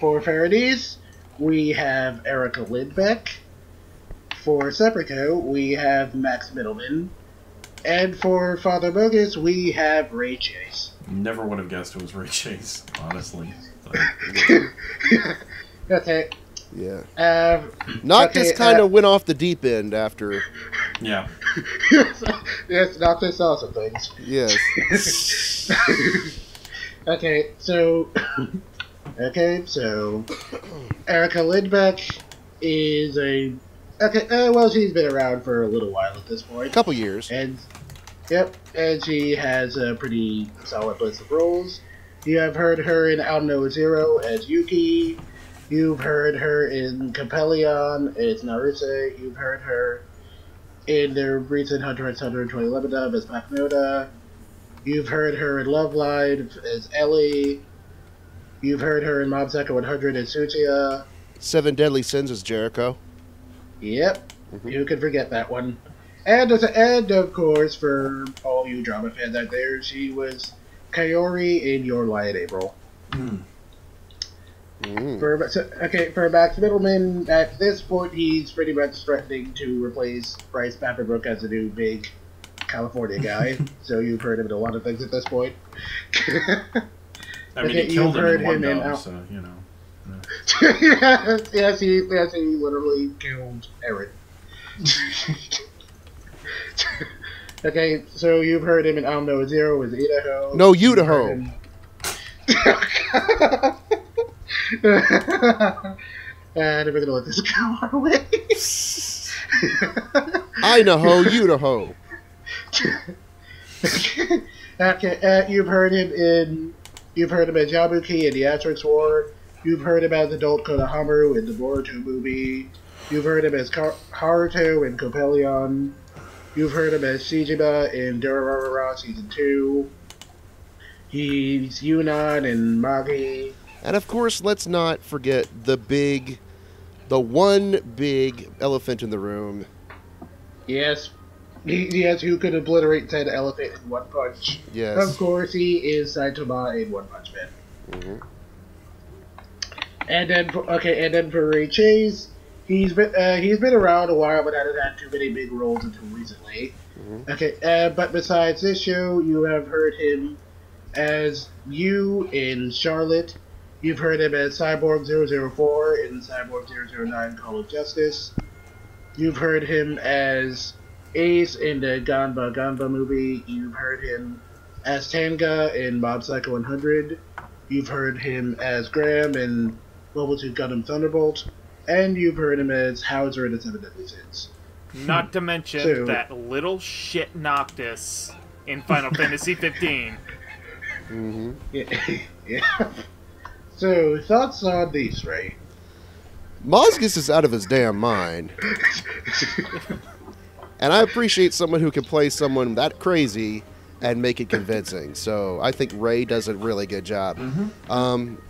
for Faraday's, we have Erica Lindbeck. For Serpico, we have Max Mittelman. And for Father Mozgus, we have Ray Chase. Never would have guessed it was Ray Chase, honestly. [LAUGHS] Okay, Yeah. uh, Noctis Okay, kind uh, of went off the deep end after. yeah. [LAUGHS] yes, Doctor saw some things. Yes. [LAUGHS] okay, so okay, so Erica Lindbeck is a okay. Uh, well, she's been around for a little while at this point. A couple years. and yep, and she has a pretty solid list of roles. You have heard her in Aldnoah.Zero as Yuki. You've heard her in Coppelion as Naruse. You've heard her in their recent Hunter x Hunter 2011 dub as Papnoda. You've heard her in Love Live as Ellie. You've heard her in Mob Psycho 100 as Suchiya. Seven Deadly Sins as Jericho. Yep, Mhm. you can forget that one. And as and of course, for all you drama fans out there, she was Kaori in Your Lie in April. Hmm. Mm. For so, okay, for Max Mittelman, at this point, he's pretty much threatening to replace Bryce Papenbrook as a new big California guy. [LAUGHS] so you've heard him in a lot of things at this point. [LAUGHS] I mean, Okay, he killed you've him heard in one him in so, you know. yes, [LAUGHS] yes, he, yes, he literally killed Aaron. [LAUGHS] okay, so you've heard him in Aldnoah.Zero as Idaho. No, Idaho. [LAUGHS] and we're gonna let this go our way. [LAUGHS] Idaho, Idaho. okay, uh, you've heard him in. You've heard him as Yabuki in the Asterisk War. You've heard him as adult Konohamaru in the Boruto movie. You've heard him as Kar- Haruto in Coppelion. You've heard him as Shijima in Durarara Season 2. He's Yunan and Magi. And of course, let's not forget the big, the one big elephant in the room. Yes. Yes, who could obliterate said elephant in one punch. Yes. Of course, he is Saitama in One Punch Man. Mhm. And then, okay, and then for Ray Chase, he's been uh, he's been around a while, but hasn't had too many big roles until recently. Mhm. Okay, uh, but besides this show, you have heard him as you in Charlotte. You've heard him as Cyborg 004 in Cyborg 009 Call of Justice. You've heard him as Ace in the Ganba Ganba movie. You've heard him as Tanga in Mob Psycho 100. You've heard him as Graham in Mobile 2 Gundam Thunderbolt. And you've heard him as Howzer in the Seven Deadly Sins. Not to mention So- that little shit Noctis in Final [LAUGHS] Fantasy 15. Yeah. [LAUGHS] yeah. So, thoughts on these, Ray? Mozgus is out of his damn mind. [LAUGHS] and I appreciate someone who can play someone that crazy and make it convincing. So I think Ray does a really good job. Um,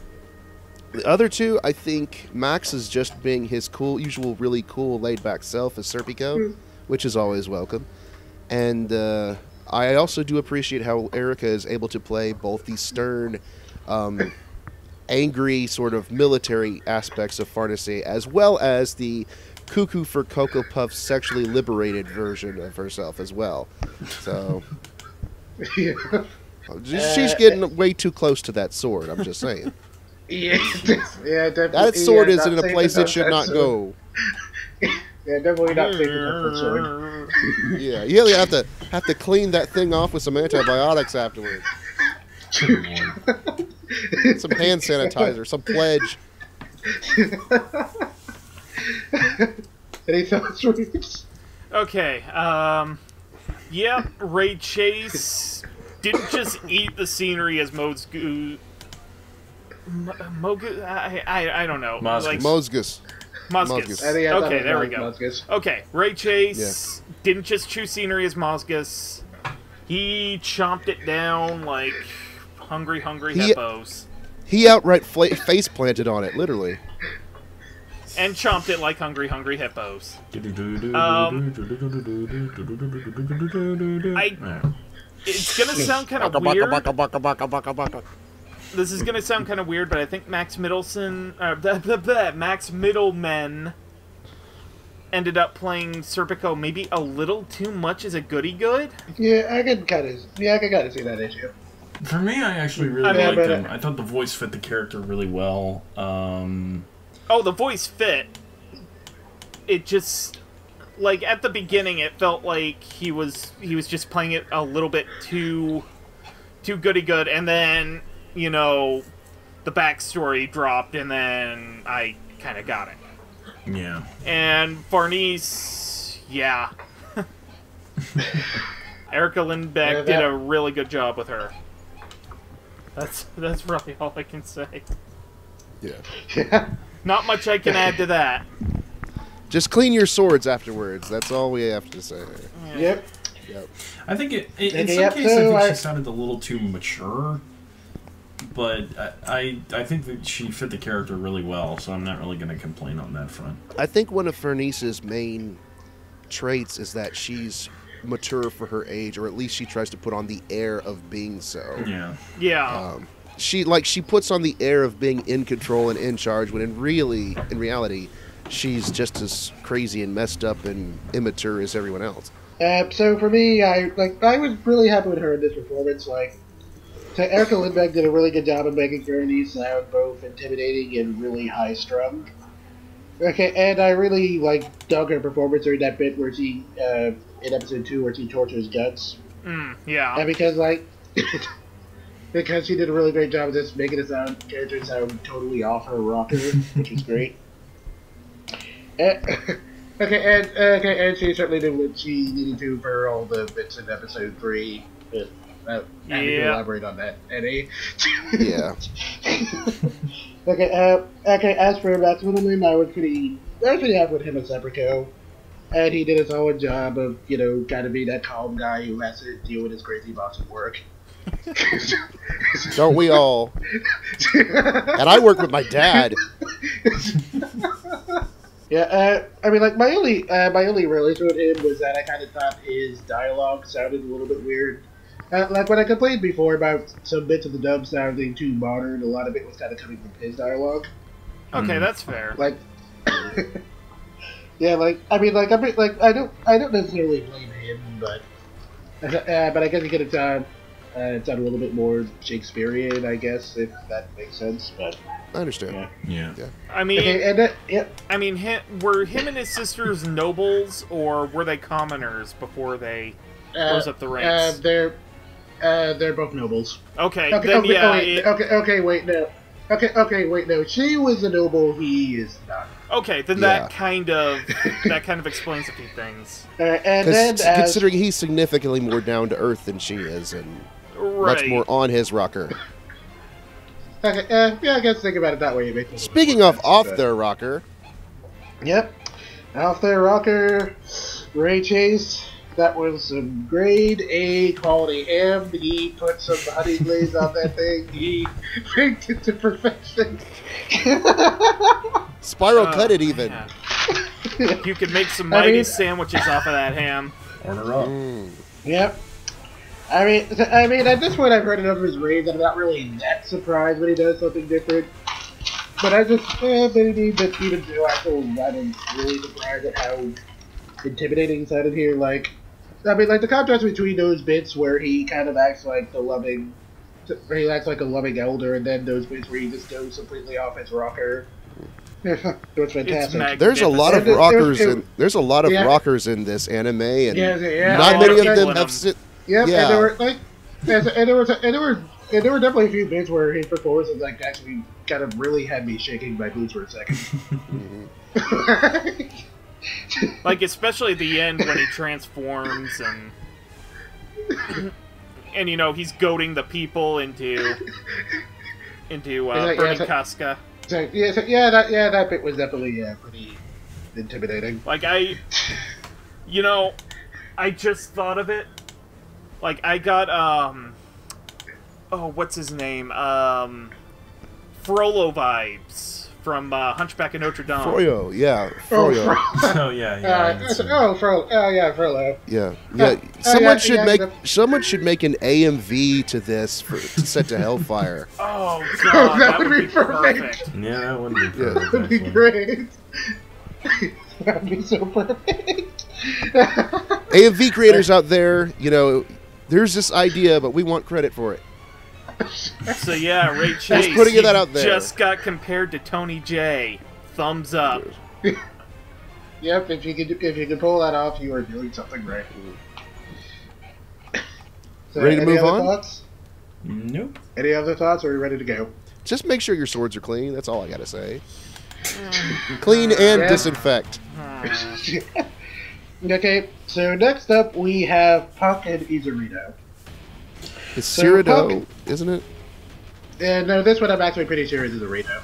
the other two, I think Max is just being his cool, usual, really cool, laid back self as Serpico, which is always welcome. And uh, I also do appreciate how Erica is able to play both the stern, um, angry sort of military aspects of Farnese, as well as the cuckoo for Cocoa Puff sexually liberated version of herself as well. So [LAUGHS] yeah. she's getting way too close to that sword. I'm just saying. [LAUGHS] Yeah, yeah, definitely. That sword yeah, is in a place it should not sword. go. [LAUGHS] Yeah, definitely not safe enough for sword. [LAUGHS] Yeah, you really have to have to clean that thing off with some antibiotics afterwards. [LAUGHS] Some hand sanitizer, some pledge. Any thoughts, Reeves? Okay, um. Yep, Ray Chase didn't just eat the scenery as Mogu. Mogu. I, I, I don't know. Mozgus. Like, Mozgus. Mozgus. Mozgus. I I Okay, there we go. Mozgus. Okay, Ray Chase didn't just chew scenery as Mozgus. He chomped it down like hungry, hungry He- hippos. He outright fla- face planted on it, literally. And chomped it like hungry, hungry hippos. Um, [LAUGHS] I- It's gonna sound kind of weird. This is gonna sound kind of weird, but I think Max Middleton, uh, [LAUGHS] blah, blah, blah, Max Mittelman, ended up playing Serpico maybe a little too much as a goody good. Yeah, I can kind of. Yeah, I can kind of see that issue. For me, I actually really I mean- liked Yeah, him. uh, I thought the voice fit the character really well. Um, Oh, the voice fit. It just like at the beginning, it felt like he was he was just playing it a little bit too too goody good, and then you know the backstory dropped, and then I kind of got it. yeah. And Farnese, yeah. [LAUGHS] Erica Lindbeck Yeah, did a really good job with her. That's that's really all I can say. Yeah. Yeah. [LAUGHS] Not much I can add to that. Just clean your swords afterwards. That's all we have to say. Yep. Yep. I think it, in, in some yep, cases, I so think she sounded a little too mature. But I, I, I think that she fit the character really well, so I'm not really going to complain on that front. I think one of Farnese's main traits is that she's mature for her age, or at least she tries to put on the air of being so. Yeah. Yeah. Um, she like she puts on the air of being in control and in charge, when in really, in reality, she's just as crazy and messed up and immature as everyone else. Uh, so for me, I like I was really happy with her in this performance. Like, so Erica Lindbeck did a really good job of making Bernice sound both intimidating and really high strung. Okay, and I really like dug her performance during that bit where she uh, in episode two where she tortures guts, Mm, yeah. and because like [COUGHS] because she did a really great job of just making the sound character sound totally off her rocker, which was great. [LAUGHS] Eh, [COUGHS] okay, and okay, and she certainly did what she needed to for all the bits in episode three. But, uh, having to Yeah. elaborate on that, Eddie. [LAUGHS] Yeah. [LAUGHS] okay, uh, okay. As for that's what I was pretty, I was pretty happy with him as Serpico, and he did his solid job of, you know, kind of being that calm guy who has to deal with his crazy boss at work. Don't we all? And I work with my dad. [LAUGHS] Yeah, uh, I mean, like my only uh, my only real issue with him was that I kind of thought his dialogue sounded a little bit weird. Uh, like when I complained before about some bits of the dub sounding too modern, a lot of it was kind of coming from his dialogue. Okay, Mm. that's fair. Like, [LAUGHS] yeah, like I mean, like I mean, like I don't I don't necessarily blame him, but uh, but I guess he could have done. Uh, it's done a little bit more Shakespearean, I guess, if that makes sense. But I understand. yeah. Yeah. I mean, Okay, and that, yeah, I mean, hi were him and his sisters nobles, or were they commoners before they uh, rose up the uh, ranks? they're uh, they're both nobles. okay, Okay, then okay, yeah, oh, wait, it- okay, okay, wait, no. Okay, okay, wait, no. She was a noble. He is not. okay, then Yeah. that kind of [LAUGHS] that kind of explains a few things. Uh, and then, Because as, considering he's significantly more down to earth than she is, and Right. much more on his rocker. okay, uh, yeah, I guess think about it that way. It makes a little Speaking of sense, off but- their rocker, Yep. Off their rocker, Ray Chase. That was some grade A quality ham. He put some honey glaze on that thing. He [LAUGHS] baked it to perfection. [LAUGHS] Spiral Uh, cut it even. yeah. You could make some [LAUGHS] I mighty mean- sandwiches off of that ham. Order up. Mm. yep. I mean, I mean, at this point, I've heard enough of his raids. That I'm not really that surprised when he does something different. But I just, eh, maybe, but even so, I feel I'm really surprised at how intimidating he sounded here. Like, I mean, like the contrast between those bits where he kind of acts like the loving, where he acts like a loving elder, and then those bits where he just goes completely off his rocker. [LAUGHS] it was fantastic. mag- There's a lot of rockers it- in. There's a lot of Yeah. rockers in this anime, and Yeah, yeah, not many of them have. Sit, Yep, Yeah. and there were like, and, and there was, and there were, and there were definitely a few bits where his performances like actually kind of really had me shaking my boots for a second. [LAUGHS] Mm-hmm. [LAUGHS] Like especially at the end when he transforms and and you know he's goading the people into into uh, Yeah, yeah, so- Casca. so, yeah, so, yeah, that yeah, that bit was definitely yeah, pretty intimidating. Like I, you know, I just thought of it. Like I got um, oh what's his name um, Frollo vibes from uh, Hunchback of Notre Dame. Froyo, yeah, Oh, Froyo, [LAUGHS] Oh yeah, yeah. Uh, oh, Fro, oh yeah, Frollo. yeah, yeah. oh, Someone yeah, should yeah, make the- someone should make an AMV to this for set to Hellfire. [LAUGHS] Oh god, [LAUGHS] that, would, be perfect. perfect. Yeah, that would be Yeah. That would be great. That'd be so perfect. AMV creators out there, you know, there's this idea, but we want credit for it. [LAUGHS] So yeah, Ray Chase. putting that out there. Just got compared to Tony J. Thumbs up. [LAUGHS] yep, if you could if you could pull that off, you are doing something right. [LAUGHS] So, Ready to any move other on? Thoughts? Nope. Any other thoughts? Or are we ready to go? Just make sure your swords are clean. That's all I gotta say. Clean and Yeah. disinfect. Okay, so next up we have Puck and Izurito. It's So, Cyrano, Puck- isn't it? And no, this one I'm actually pretty sure is Izurito.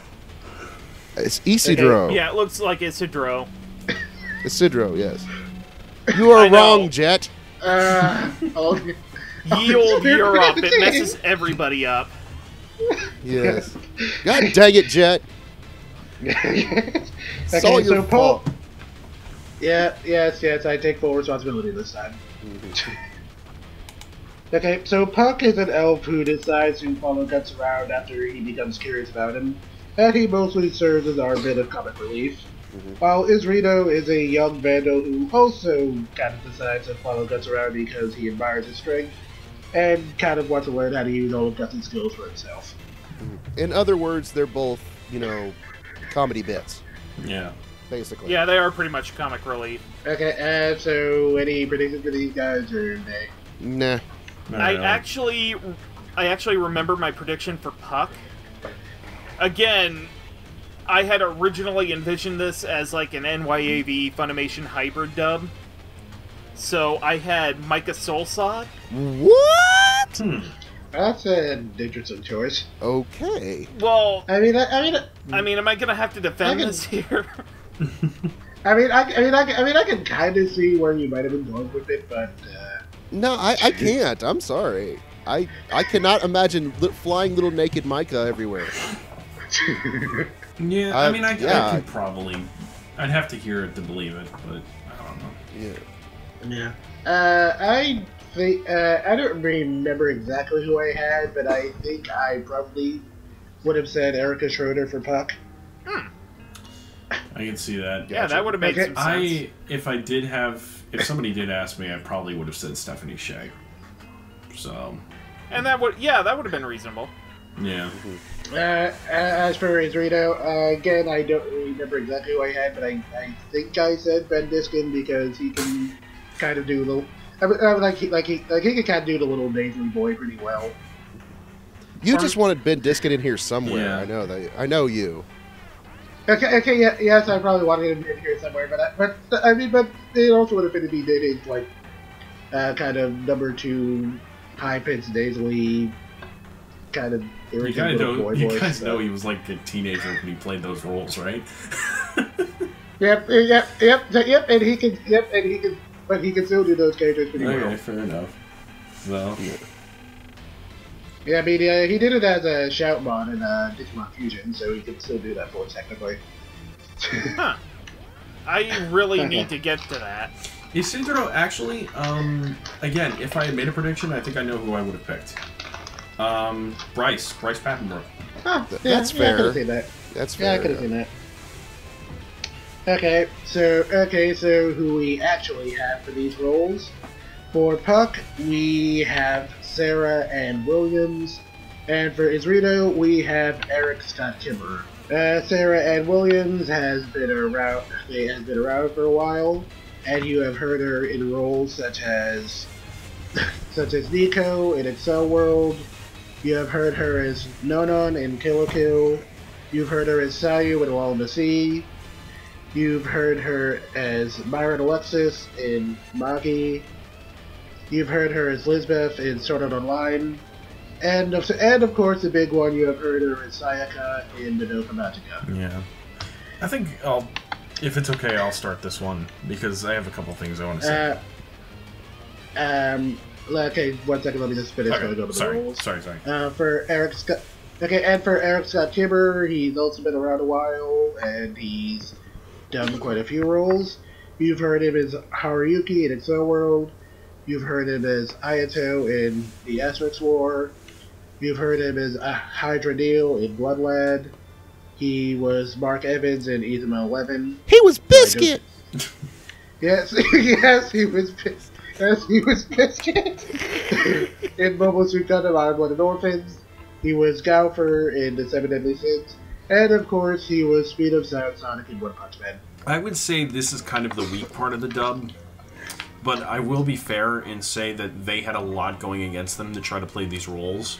It's Isidro. Yeah, it looks like Isidro. [LAUGHS] Isidro, yes. [LAUGHS] You are wrong, Jet. Uh, [LAUGHS] Ye old They're Europe, it messes everybody up. Yes. God dang it, Jet. okay, It's all your so Paul. fault. Yeah, yes, yes, I take full responsibility this time. Okay, so Puck is an elf who decides to follow Guts around after he becomes curious about him, and he mostly serves as our bit of comic relief. While Isrito is a young vandal who also kind of decides to follow Guts around because he admires his strength and kind of wants to learn how to use all of Guts' skills for himself. In other words, they're both, you know, comedy bits, Yeah. basically. Yeah, they are pretty much comic relief. Okay, uh, so any predictions for these guys or nay? Nah. Not I really. actually, I actually remember my prediction for Puck. Again, I had originally envisioned this as like an NYAV Funimation hybrid dub. So I had Micah Solusod. What? Hmm. That's an interesting choice. Okay. Well, I mean, I, I mean, I mean, am I gonna have to defend can- this here? [LAUGHS] [LAUGHS] I mean, I, I mean, I, I mean, I can kind of see where you might have been going with it, but uh, No, I, I can't. I'm sorry. I I cannot imagine li- flying little naked Micah everywhere. [LAUGHS] Yeah, I- I mean, I, yeah. I could probably. I'd have to hear it to believe it, but I don't know. Yeah. yeah. Uh, I think uh, I don't remember exactly who I had, but I think I probably would have said Erica Schroeder for Puck. Hmm. I can see that. yeah, that would have made Okay. some sense. I, if I did have, if somebody did ask me, I probably would have said Stephanie Sheh. So, and that would yeah, that would have been reasonable. Yeah. Uh, as for Israel, uh, again, I don't remember exactly who I had, but I, I think I said Ben Diskin because he can kind of do the. I mean, I mean, like he like he like he can kind of do the little nasally boy pretty well. You just wanted Ben Diskin in here somewhere. Yeah. I know that. I know you. Okay, okay, yeah, yes, I probably wanted him in here somewhere, but I, but I mean, but it also would have been to be dating like uh, kind of number two, high pitched nasally, kind of You irritating kind of know. You voice. guys so- know he was like a teenager when he played those roles, right? [LAUGHS] Yep, yep, yep, yep, and he can, yep, and he can, but he can still do those characters pretty okay, well. fair enough. Well, Yeah, I mean, uh, he did it as a shoutbot in uh, Digimon Fusion, so he could still do that for us technically. [LAUGHS] Huh. I really need to get to that. Isidro, actually, um, again, if I had made a prediction, I think I know who I would have picked. Um, Bryce, Bryce Papenbrook. Oh, Th- yeah, that's yeah, I could fair. have seen that. That's fair. Yeah, I could have seen that. Okay, so okay, so who we actually have for these roles? For Puck, we have Sarah Anne Williams, and for Isrito, we have Eric Scott Kimerer. Uh, Sarah Anne Williams has been around. They has been around for a while, and you have heard her in roles such as [LAUGHS] such as Nico in Accel World. You have heard her as Nonon in Kill Kill. You've heard her as Sayu in Lull in the Sea. You've heard her as Myron Alexis in Magi. You've heard her as Lisbeth in Sword Art Online. And of, and of course, the big one, you have heard her as Sayaka in Madoka Magica. Yeah. I think I'll, if it's okay, I'll start this one because I have a couple things I want to say. Uh, um, okay, one second, let me just finish. Okay, go to the sorry, roles. sorry, sorry. Uh, for Eric Scott. Okay, and for Eric Scott Kimerer, he's also been around a while, and he's done quite a few roles. You've heard him as Haruyuki in Accel World. You've heard him as Ayato in The Asterisk War. You've heard him as Hydra Neil in Blood Lad. He was Mark Evans in Izuma 11. He was biscuit. [LAUGHS] Yes, [LAUGHS] yes, he was pissed. Yes, he was Biscuit [LAUGHS] in Mobile Suit Gundam Iron Blooded Orphans. He was Gowther in The Seven Deadly Sins. And of course, he was Speed of Sound Sonic in One Punch Man. I would say this is kind of the weak part of the dub, but I will be fair and say that they had a lot going against them to try to play these roles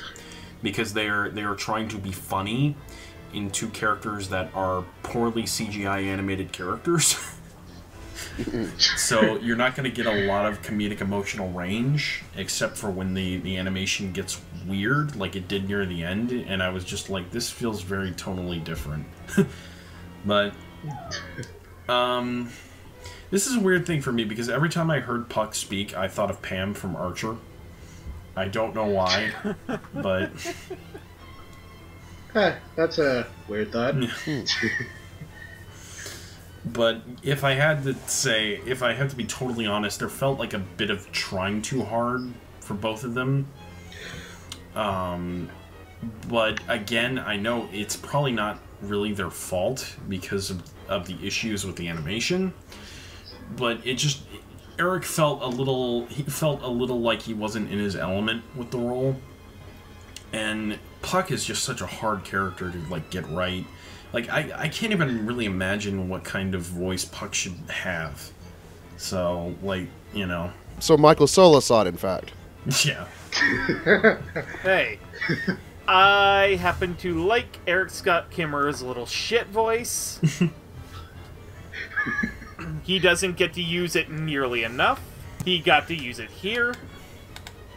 because they are they are trying to be funny in two characters that are poorly CGI animated characters. [LAUGHS] so you're not going to get a lot of comedic emotional range except for when the the animation gets weird like it did near the end and I was just like this feels very tonally different. [LAUGHS] but um, this is a weird thing for me because every time I heard Puck speak, I thought of Pam from Archer. I don't know why, [LAUGHS] but Huh, that's a weird thought. [LAUGHS] but if I had to say, if I have to be totally honest, there felt like a bit of trying too hard for both of them. Um, but again, I know it's probably not really their fault because of, of the issues with the animation. But it just Eric felt a little he felt a little like he wasn't in his element with the role. And Puck is just such a hard character to like get right. Like I, I can't even really imagine what kind of voice Puck should have. So like, you know. So Michael Sola saw it, in fact. [LAUGHS] Yeah. Hey, [LAUGHS] I happen to like Eric Scott Kimerer's little shit voice. [LAUGHS] he doesn't get to use it nearly enough. He got to use it here.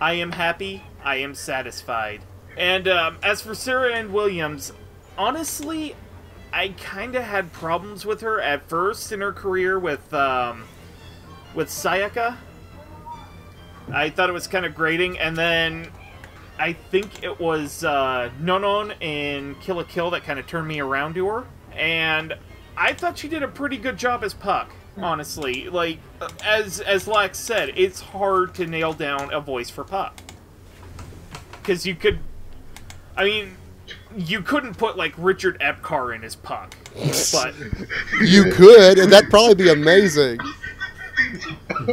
I am happy. I am satisfied. And um, as for Sarah Anne Williams, honestly, I kind of had problems with her at first in her career with um, with Sayaka. I thought it was kind of grating, and then I think it was uh, Nonon in Kill la Kill that kind of turned me around to her, and I thought she did a pretty good job as Puck. Honestly, like as as Lax said, it's hard to nail down a voice for Puck because you could, I mean, you couldn't put like Richard Epcar in as Puck, but [LAUGHS] You could, and that'd probably be amazing.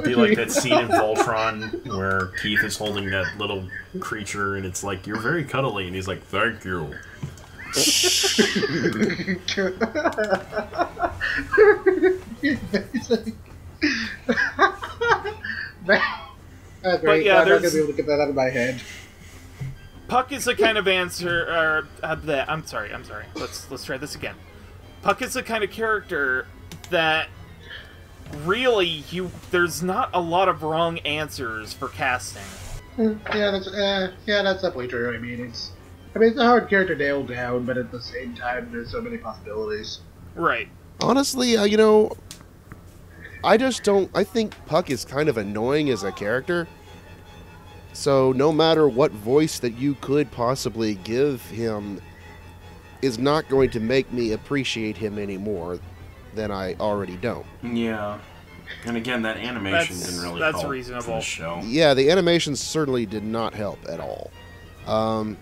Be like that scene in Voltron where Keith is holding that little creature and it's like, You're very cuddly. And he's like, Thank you. [LAUGHS] [LAUGHS] That's great. yeah, I'm not gonna be able to get that out of my head. Puck is the kind of answer. Or, uh, the, I'm sorry. I'm sorry. Let's let's try this again. Puck is the kind of character that really you. There's not a lot of wrong answers for casting. Yeah, that's uh, yeah, that's definitely true. I mean, it's I mean, it's a hard character to nail down, but at the same time, there's so many possibilities. Right. Honestly, uh, you know, I just don't. I think Puck is kind of annoying as a character. So no matter what voice that you could possibly give him, is not going to make me appreciate him any more than I already don't. Yeah. And again, that animation That's- didn't really that's help for reasonable. the show. Yeah, the animation certainly did not help at all. Um,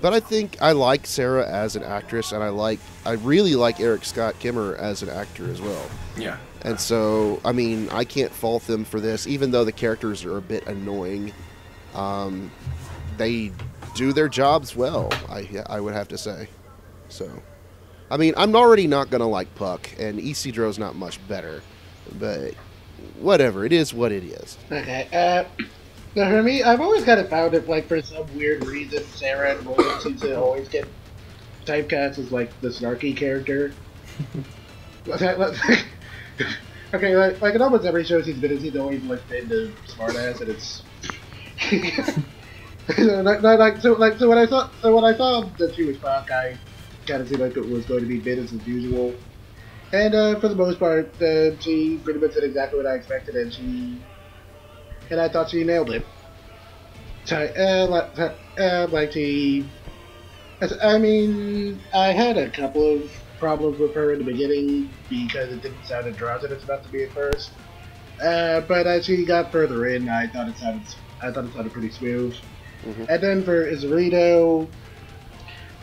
but I think I like Sarah as an actress, and I like I really like Eric Scott Kimerer as an actor as well. Yeah. And so, I mean, I can't fault them for this, even though the characters are a bit annoying. Um, they do their jobs well. I I would have to say. So, I mean, I'm already not gonna like Puck, and Isidro's not much better, but whatever. It is what it is. Okay. Uh, now for me, I've always kind of found it like for some weird reason, Sarah and William seems to always get typecast as like the snarky character. [LAUGHS] [LAUGHS] okay, like, like in almost every show he's been in, she's always like been the smartass, and it's. [LAUGHS] so, like, so, like, so when I saw, so when I saw that she was Puck, I kind of seemed like it was going to be business as usual. And uh, for the most part, uh, she pretty much did exactly what I expected, and she and I thought she nailed it. So, uh, like, uh, like she, I mean, I had a couple of problems with her in the beginning because it didn't sound as drowsy as it's about to be at first. Uh, but as she got further in, I thought it sounded, I thought it sounded pretty smooth. Mhm. And then for Isarito,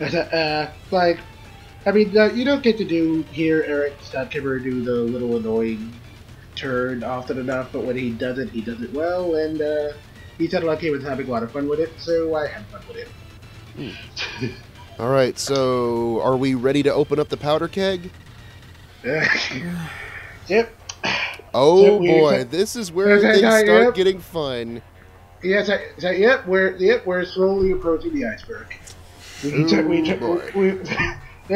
[LAUGHS] uh, like, I mean, uh, you don't get to do hear Eric Kimerer do the little annoying turn often enough, but when he does it, he does it well, and uh, he sounded like he was having a lot of fun with it, so I had fun with it. [LAUGHS] All right, so are we ready to open up the powder keg? [LAUGHS] yep. Oh So we- boy, this is where Okay, things yeah, start yep. getting fun. Yes, I, so, yep. We're yep. We're slowly approaching the iceberg. We Ooh, tr- we, we,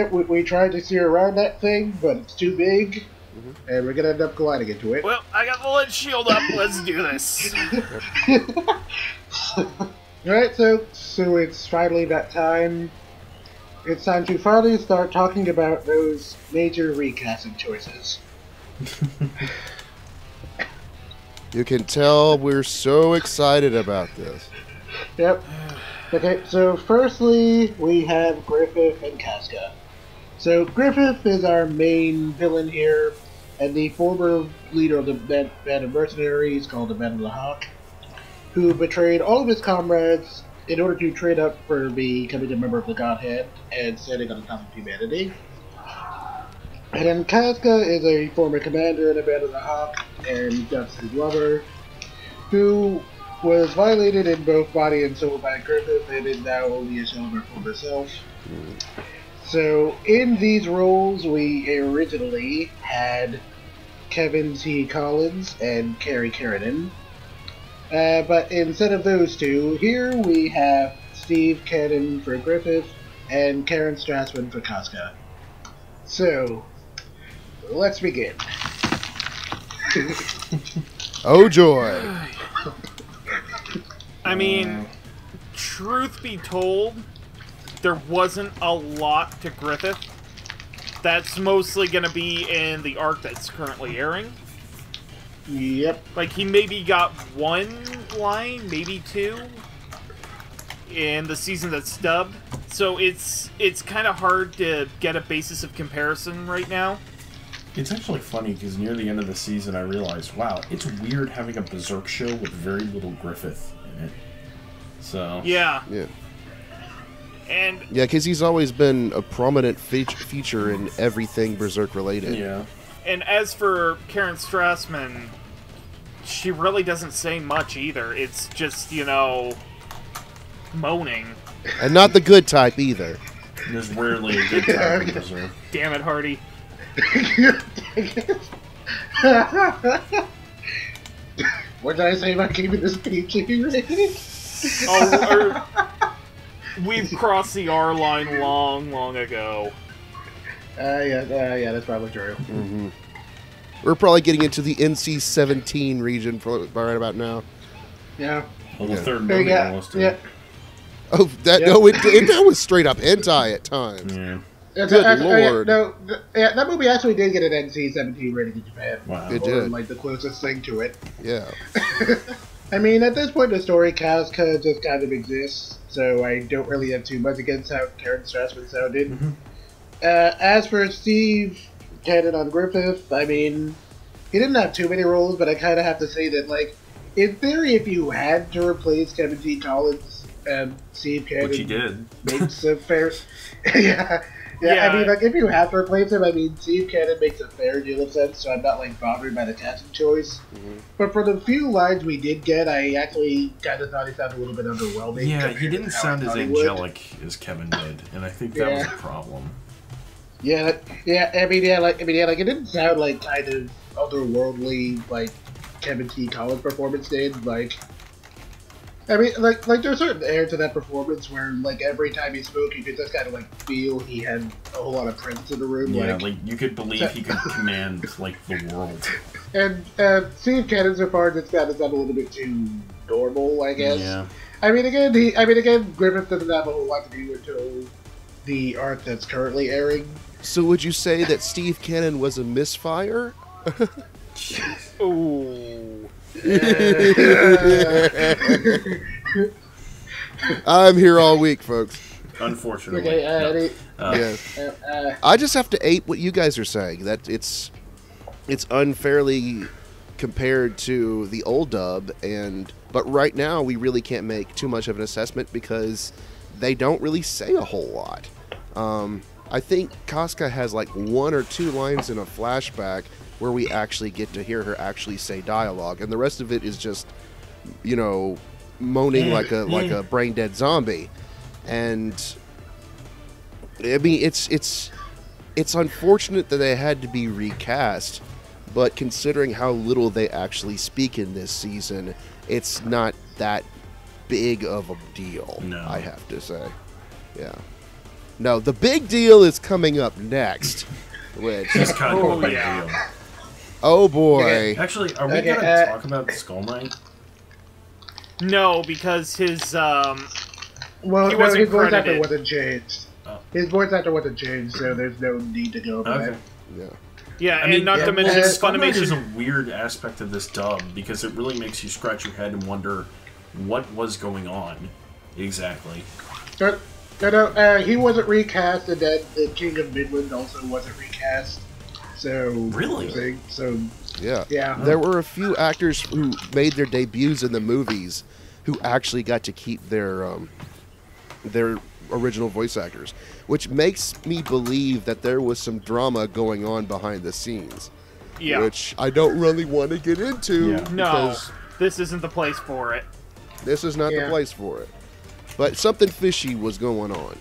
[LAUGHS] we, we tried to steer around that thing, but it's too big, Mm-hmm. and we're gonna end up colliding into it. Well, I got the lid shield up. Let's do this. [LAUGHS] Alright, so so it's finally that time. It's time to finally start talking about those major recasting choices. You can tell we're so excited about this. Yep. Okay, so firstly, we have Griffith and Casca. So Griffith is our main villain here, and the former leader of the band, band of mercenaries called the Band of the Hawk, who betrayed all of his comrades in order to trade up for becoming a member of the Godhead and standing on the top of humanity. And then is a former commander in the Band of the Hawk, and his lover, who was violated in both body and soul by Griffith and is now only a shell of her former self. So, in these roles, we originally had Kevin T. Collins and Carrie Keranen. Uh, but instead of those two, here we have Steve Cannon for Griffith and Karen Strassman for Casca. So, let's begin. [LAUGHS] Oh joy! I mean, truth be told, there wasn't a lot to Griffith. That's mostly going to be in the arc that's currently airing. Yep. Like, he maybe got one line, maybe two, in the season that's dubbed. So it's it's kind of hard to get a basis of comparison right now. It's actually funny because near the end of the season, I realized, wow, it's weird having a Berserk show with very little Griffith in it. So Yeah, Yeah, and yeah, because he's always been a prominent fe- feature in everything Berserk related. yeah, And as for Karen Strassman, she really doesn't say much either. It's just, you know, moaning. And not the good type either. There's rarely a good time in [LAUGHS] Berserk. Damn it, Hardy. what did I say about keeping this PG rated? Oh, er, we've crossed the R line long, long ago. Uh, yeah, uh, yeah, that's probably true. We're probably getting into the NC-17 region for right about now. Yeah. Well, the Yeah. third movie you almost did. Yeah. Oh, that Yeah. no, it, it that was straight up hentai at times. Yeah. That's- Good that's- oh, yeah, lord. no, th- yeah, that movie actually did get an NC-17 rating in Japan. Wow. It Or, did. like the closest thing to it. Yeah. [LAUGHS] I mean, at this point, the story Casca just kind of exists, so I don't really have too much against how Karen Strassman sounded. Mhm. Uh, as for Steve Cannon on Griffith, I mean, he didn't have too many roles, but I kind of have to say that, like, in theory, if you had to replace Kevin T. Collins, um, Steve Cannon Which he did. makes a fair. yeah. [LAUGHS] Yeah, Yeah. I mean, like, if you have to replace him, I mean, Steve Cannon makes a fair deal of sense, so I'm not, like, bothered by the casting choice. Mhm. But for the few lines we did get, I actually kind of thought he sounded a little bit underwhelming. Yeah, he didn't sound as thought would. angelic as Kevin did, and I think that was a problem. Yeah, like- yeah, I mean, yeah, like, I mean, yeah, like, it didn't sound like kind of otherworldly, like, Kevin T. Collins' performance did, like... I mean, like, like there's a certain air to that performance where, like, every time he spoke, you could just kind of like feel he had a whole lot of presence in the room. Yeah, like, like you could believe he could [LAUGHS] command like the world. And uh, Steve Cannon so far just kind of sound a little bit too normal, I guess. Yeah. I mean, again, he, I mean, again, Griffith doesn't have a whole lot to do until the art that's currently airing. So would you say that Steve Cannon was a misfire? [LAUGHS] Ooh. [LAUGHS] I'm here all week, folks. Unfortunately. okay, uh, no. Uh, Yeah. uh, uh, I just have to ape what you guys are saying. That it's it's unfairly compared to the old dub, and but right now we really can't make too much of an assessment because they don't really say a whole lot. Um, I think Casca has like one or two lines in a flashback where we actually get to hear her actually say dialogue, and the rest of it is just you know moaning like a like a brain dead zombie, and I mean, it's it's it's unfortunate that they had to be recast, but considering how little they actually speak in this season, it's not that big of a deal. No. I have to say, yeah. No, the big deal is coming up next, which It's kind of Oh, a big yeah. deal. oh boy, Okay. Actually, are we Okay, gonna uh, talk about Skull Knight? No, because his um well, He no, wasn't his voice actor credited. wasn't changed. Oh. His voice actor wasn't changed, so there's no need to go over Okay. yeah. yeah, I and mean, not yeah, to mention well, Skull Knight is a weird aspect of this dub because it really makes you scratch your head and wonder what was going on exactly. No, no, no uh, he wasn't recast, and then the King of Midland also wasn't recast. So Really? So, so Yeah. yeah. There were a few actors who made their debuts in the movies who actually got to keep their um, their original voice actors, which makes me believe that there was some drama going on behind the scenes, Yeah. which I don't really want to get into Yeah. no, this isn't the place for it. this is not Yeah. the place for it. But something fishy was going on.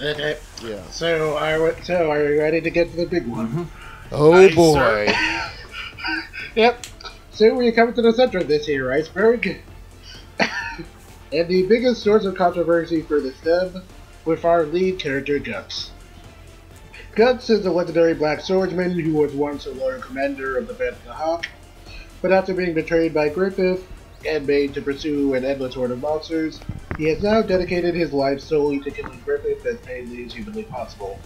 Okay. Yeah. So are so are you ready to get to the big one? Mm-hmm. Oh Aye, boy. [LAUGHS] Yep. So we come to the center of this here iceberg. [LAUGHS] and the biggest source of controversy for this dub with our lead character Guts. Guts is a legendary black swordsman who was once a loyal commander of the Band of the Hawk, but after being betrayed by Griffith and made to pursue an endless horde of monsters, he has now dedicated his life solely to killing Griffith as painfully as humanly possible.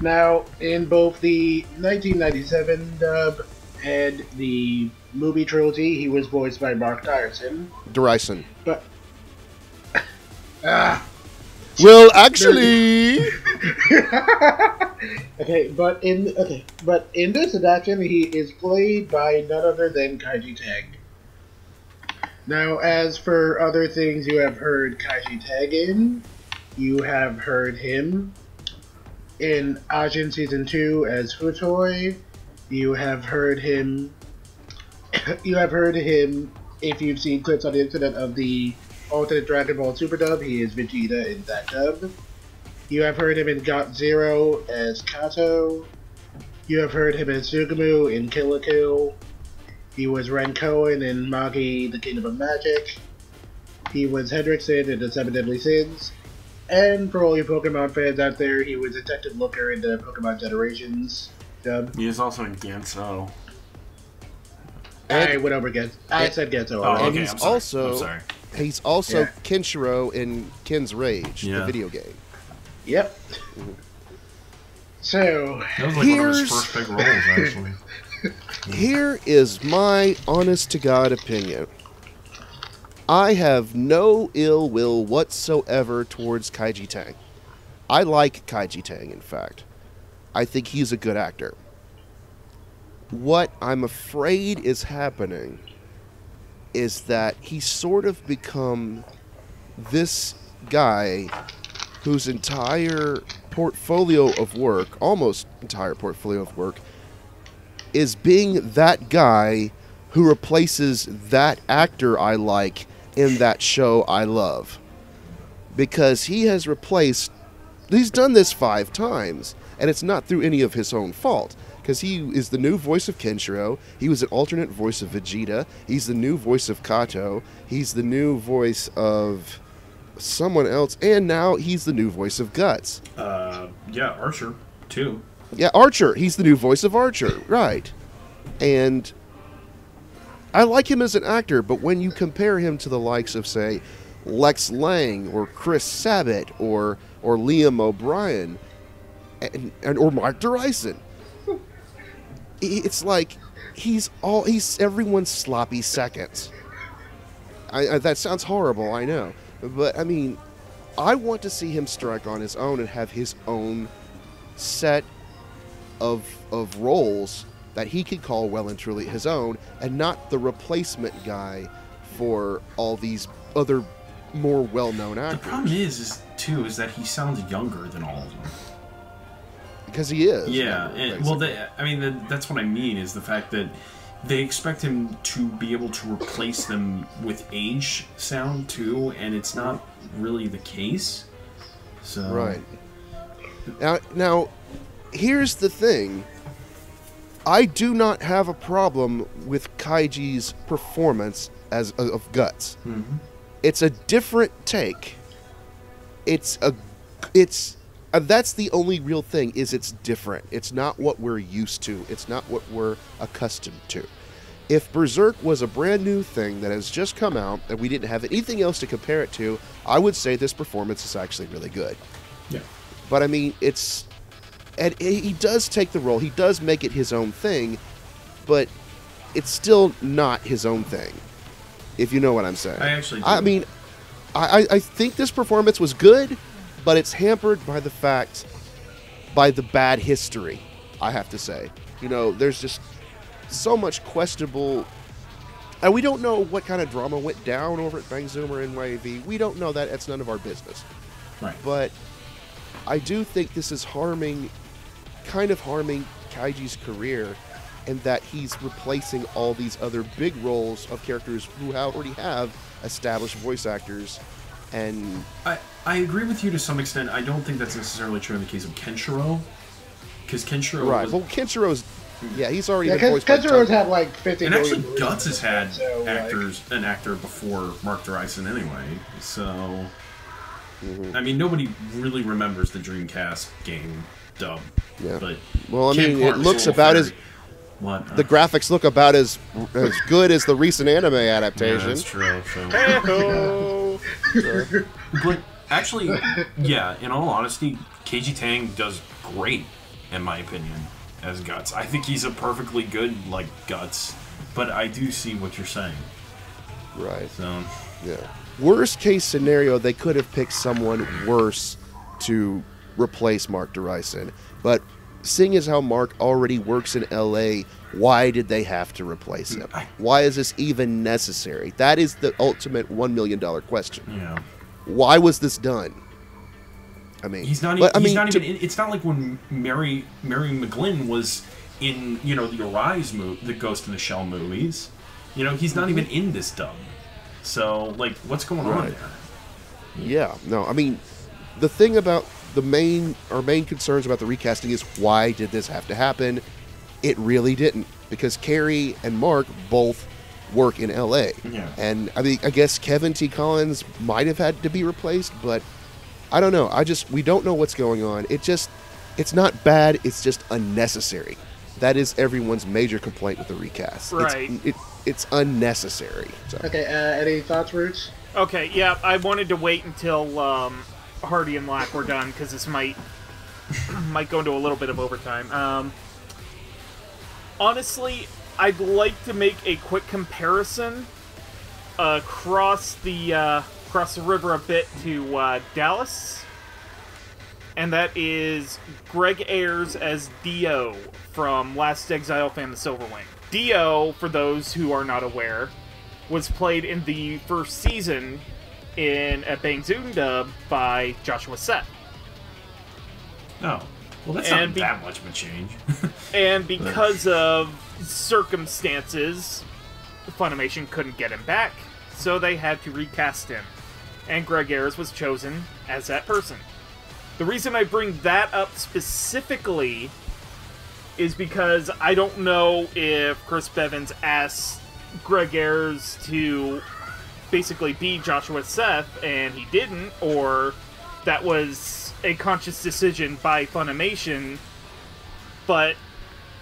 Now, in both the 1997 dub and the movie trilogy, he was voiced by Mark Tyerson. Diraison. But [LAUGHS] ah, Well, [LAUGHS] actually, [LAUGHS] okay, but in okay, but in this adaptation, he is played by none other than Kaiji Tang. Now, as for other things you have heard Kaiji Tang in, you have heard him in Ajin Season 2 as Futoi. You have heard him [COUGHS] you have heard him if you've seen clips on the internet of the alternate Dragon Ball Super dub. He is Vegeta in that dub. You have heard him in Got Zero as Kato. You have heard him as Sugumu in Kill la Kill. He was Ren Kouen in Magi, The Kingdom of Magic. He was Hendrickson in The Seven Deadly Sins. And for all you Pokemon fans out there, he was Detective Looker in the Pokemon Generations dub. He is also in Ganso. I went over Genso. I said Genso Oh, already. And he's I'm sorry. also- I'm sorry. He's also Yeah. Kenshiro in Ken's Rage, the video game. Yep. So, That was like one of his first big roles, actually. [LAUGHS] Here is my honest to God opinion. I have no ill will whatsoever towards Kaiji Tang. I like Kaiji Tang, in fact. I think he's a good actor. What I'm afraid is happening is that he's sort of become this guy whose entire portfolio of work, almost entire portfolio of work, is being that guy who replaces that actor I like in that show I love. Because he has replaced, he's done this five times, and it's not through any of his own fault. Because he is the new voice of Kenshiro, he was an alternate voice of Vegeta, he's the new voice of Kato, he's the new voice of someone else, and now he's the new voice of Guts. Uh, yeah, Archer, too. Yeah, Archer. He's the new voice of Archer, right? And I like him as an actor, but when you compare him to the likes of, say, Lex Lang or Chris Sabat or or Liam O'Brien and, and or Marc Diraison, it's like he's all he's everyone's sloppy seconds. I, I, that sounds horrible, I know, but I mean, I want to see him strike on his own and have his own set of of roles that he could call well and truly his own, and not the replacement guy for all these other more well-known actors. The problem is, is too, is that he sounds younger than all of them. because he is. Yeah, well, they, I mean, the, that's what I mean is the fact that they expect him to be able to replace them with age sound too, and it's not really the case. So Right. Now, now, here's the thing. I do not have a problem with Kaiji's performance as of guts. It's a different take. It's a, it's, uh, that's the only real thing. Is it's different. It's not what we're used to. It's not what we're accustomed to. If Berserk was a brand new thing that has just come out and we didn't have anything else to compare it to, I would say this performance is actually really good. Yeah. But I mean, it's and he does take the role. He does make it his own thing, but it's still not his own thing. If you know what I'm saying. I actually I mean, I I- think this performance was good, but it's hampered by the fact by the bad history. I have to say, you know, there's just so much questionable. And we don't know what kind of drama went down over at Bang Zoom or NYAV. We don't know that. It's none of our business Right. but I do think this is harming, kind of harming Kaiji's career, and that he's replacing all these other big roles of characters who have already have established voice actors, and I, I agree with you to some extent. I don't think that's necessarily true in the case of Kenshiro, because Kenshiro right. was, Well, Kenshiro's, yeah, he's already yeah, been voiced by had like 50 and actually Guts has had so, like- actors, an actor before Marc Diraison anyway. So, Mm-hmm. I mean, nobody really remembers the Dreamcast game dub. Yeah. But Well, I mean, it looks about as what the uh, graphics look about as as good as the recent anime yeah, adaptation. that's true. So. Hey-ho. [LAUGHS] But actually, yeah, in all honesty, Kaiji Tang does great, in my opinion, as Guts. I think he's a perfectly good, like, Guts. But I do see what you're saying. right. So, Yeah. Worst case scenario, they could have picked someone worse to replace Marc Diraison. But seeing as how Mark already works in LA, why did they have to replace him? Why is this even necessary? That is the ultimate $1 million question. yeah. Why was this done? I mean, He's not, but, e- I mean, not to- even. It's not like when Mary Mary McGlynn was in you know the Arise movie, the Ghost in the Shell movies. You know, he's not mm-hmm. even in this dub. So, like, what's going on there? Yeah, no, I mean, the thing about the main our main concerns about the recasting is why did this have to happen? It really didn't because Carrie and Mark both work in L.A. Yeah. and I mean, I guess Kevin T. Collins might have had to be replaced, but I don't know. I just we don't know what's going on. It just it's not bad. It's just unnecessary. That is everyone's major complaint with the recast. Right. It's, it, it's unnecessary. So. Okay, uh, any thoughts, Roots? Okay, yeah, I wanted to wait until um, Hardy and Lack were done because this might [CLEARS THROAT] might go into a little bit of overtime. Um, honestly, I'd like to make a quick comparison across the uh, across the river a bit to uh, Dallas, and that is Greg Ayers as Dio from Last Exile Fam the Silver Wing. Dio, for those who are not aware, was played in the first season in a Bang Zoom dub by Joshua Seth. Oh, well, that's And not be- that much of a change. [LAUGHS] And because of circumstances, Funimation couldn't get him back, so they had to recast him. And Greg Ayers was chosen as that person. The reason I bring that up specifically is because I don't know if Chris Bevins asked Greg Ayers to basically be Joshua Seth and he didn't, or that was a conscious decision by Funimation, but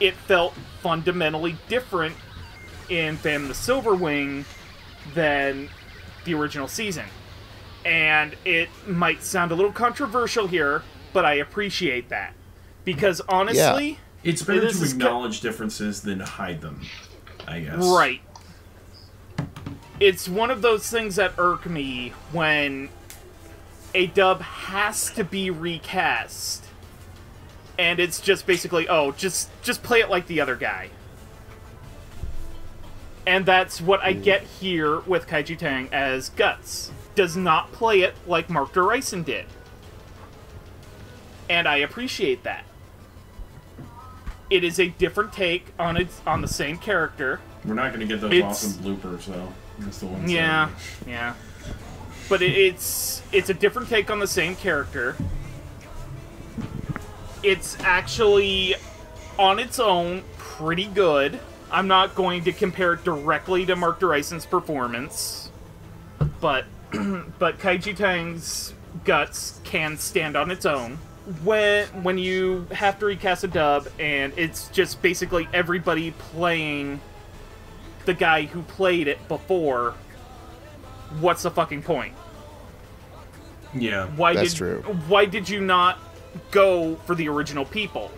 it felt fundamentally different in Fam the Silver Wing than the original season. And it might sound a little controversial here, but I appreciate that. Because honestly, it's better It is to a sca- acknowledge differences than hide them, I guess. Right. It's one of those things that irk me when a dub has to be recast. And it's just basically, oh, just just play it like the other guy. And that's what I get here with Kaiji Tang as Guts. Does not play it like Marc Diraison did. And I appreciate that. It is a different take on its on the same character. We're not going to get those It's- awesome bloopers, though. That's the ones. Yeah, yeah. But it, it's it's a different take on the same character. It's actually on its own pretty good. I'm not going to compare it directly to Marc Diraison's performance, but [CLEARS THROAT] but Kaiji Tang's guts can stand on its own. When when you have to recast a dub and it's just basically everybody playing the guy who played it before, what's the fucking point? Yeah. Why That's did true. why did you not go for the original people?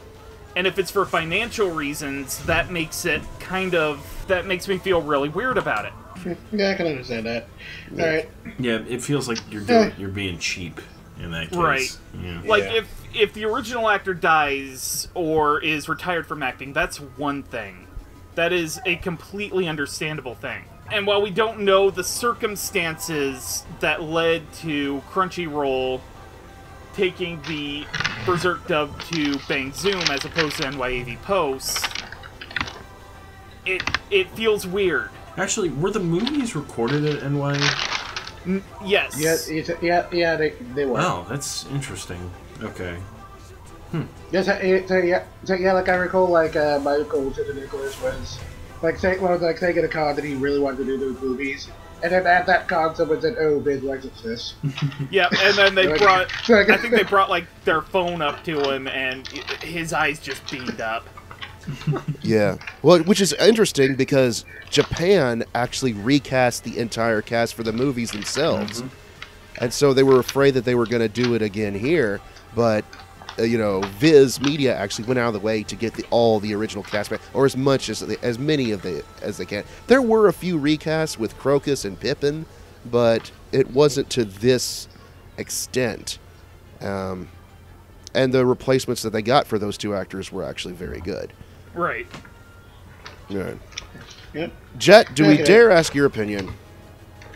And if it's for financial reasons, that makes it kind of that makes me feel really weird about it. [LAUGHS] Yeah, I can understand that. All right. Yeah, it feels like you're doing, you're being cheap in that case. Right. Yeah. Like Yeah. if if the original actor dies or is retired from acting, that's one thing. That is a completely understandable thing. And while we don't know the circumstances that led to Crunchyroll taking the Berserk dub to Bang Zoom as opposed to NYAV Post, it it feels weird. Actually, were the movies recorded at NY? N- yes. Yeah, yeah, yeah, they, they were. Wow, that's interesting. Okay. Yes, uh, so yeah, so yeah, like I recall, like uh, Michael Sinterniklaas was like saying, well, like saying at a card that he really wanted to do those movies, and then at that con, someone said, "Oh, Big Exorcist." [LAUGHS] Yeah, and then they [LAUGHS] brought. [LAUGHS] I think they brought like their phone up to him, and his eyes just beamed up. Yeah. Well, which is interesting because Japan actually recast the entire cast for the movies themselves. And so they were afraid that they were going to do it again here, but uh, you know, Viz Media actually went out of the way to get the, all the original cast back, or as much as they, as many of the as they can. There were a few recasts with Corkus and Pippin, but it wasn't to this extent. Um, and the replacements that they got for those two actors were actually very good. Right. Right. Yep. Jet, do we dare ask your opinion?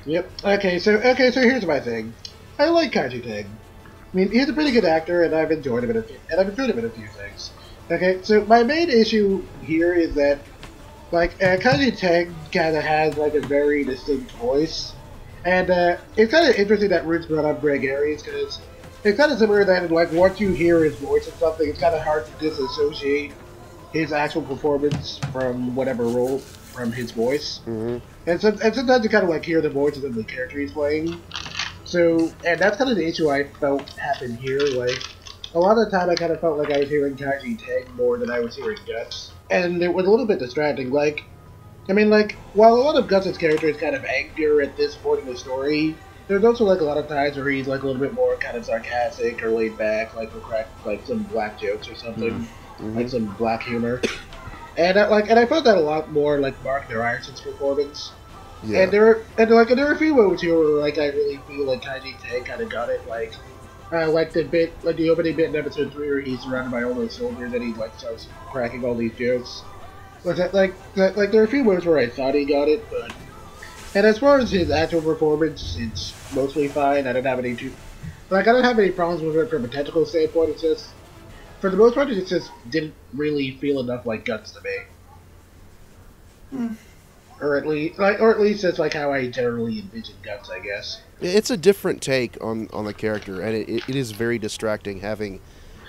Yep. Okay, so okay, so here's my thing. I like Kaiji Tang. I mean, he's a pretty good actor, and I've enjoyed him in a few, and I've enjoyed him in a few things. Okay, so my main issue here is that, like, uh, Kaiji Tang kind of has, like, a very distinct voice. And, uh, it's kind of interesting that Roots brought up Greg Ayers, because it's kind of similar that, like, once you hear his voice and something, it's kind of hard to disassociate his actual performance from whatever role, from his voice. hmm And, some, and sometimes you kind of, like, hear the voices of the character he's playing. So, and that's kind of the issue I felt happened here, like, a lot of the time I kind of felt like I was hearing Kaiji Tang more than I was hearing Guts. And it was a little bit distracting. Like, I mean, like, while a lot of Guts' character is kind of angrier at this point in the story, there's also, like, a lot of times where he's, like, a little bit more kind of sarcastic or laid back, like, will crack, like, some black jokes or something. Mm-hmm. Mm-hmm. Like, some black humor. And, I, like, and I felt that a lot more, like, Marc Diraison's performance. Yeah. And there were, and like, and there were a few moments here where, like, I really feel like Kaiji Tang kind of got it. Like, uh, like the bit, like the opening bit in episode three where he's surrounded by all those soldiers and he like starts cracking all these jokes. But that, like, that, like there are a few moments where I thought he got it, but. And as far as his actual performance, it's mostly fine. I don't have any too, like, I don't have any problems with it from a technical standpoint. It's just, for the most part, it just didn't really feel enough like guts to me. Or at least, like, or at least that's like how I generally envision guts, I guess. It's a different take on, on the character, and it, it is very distracting having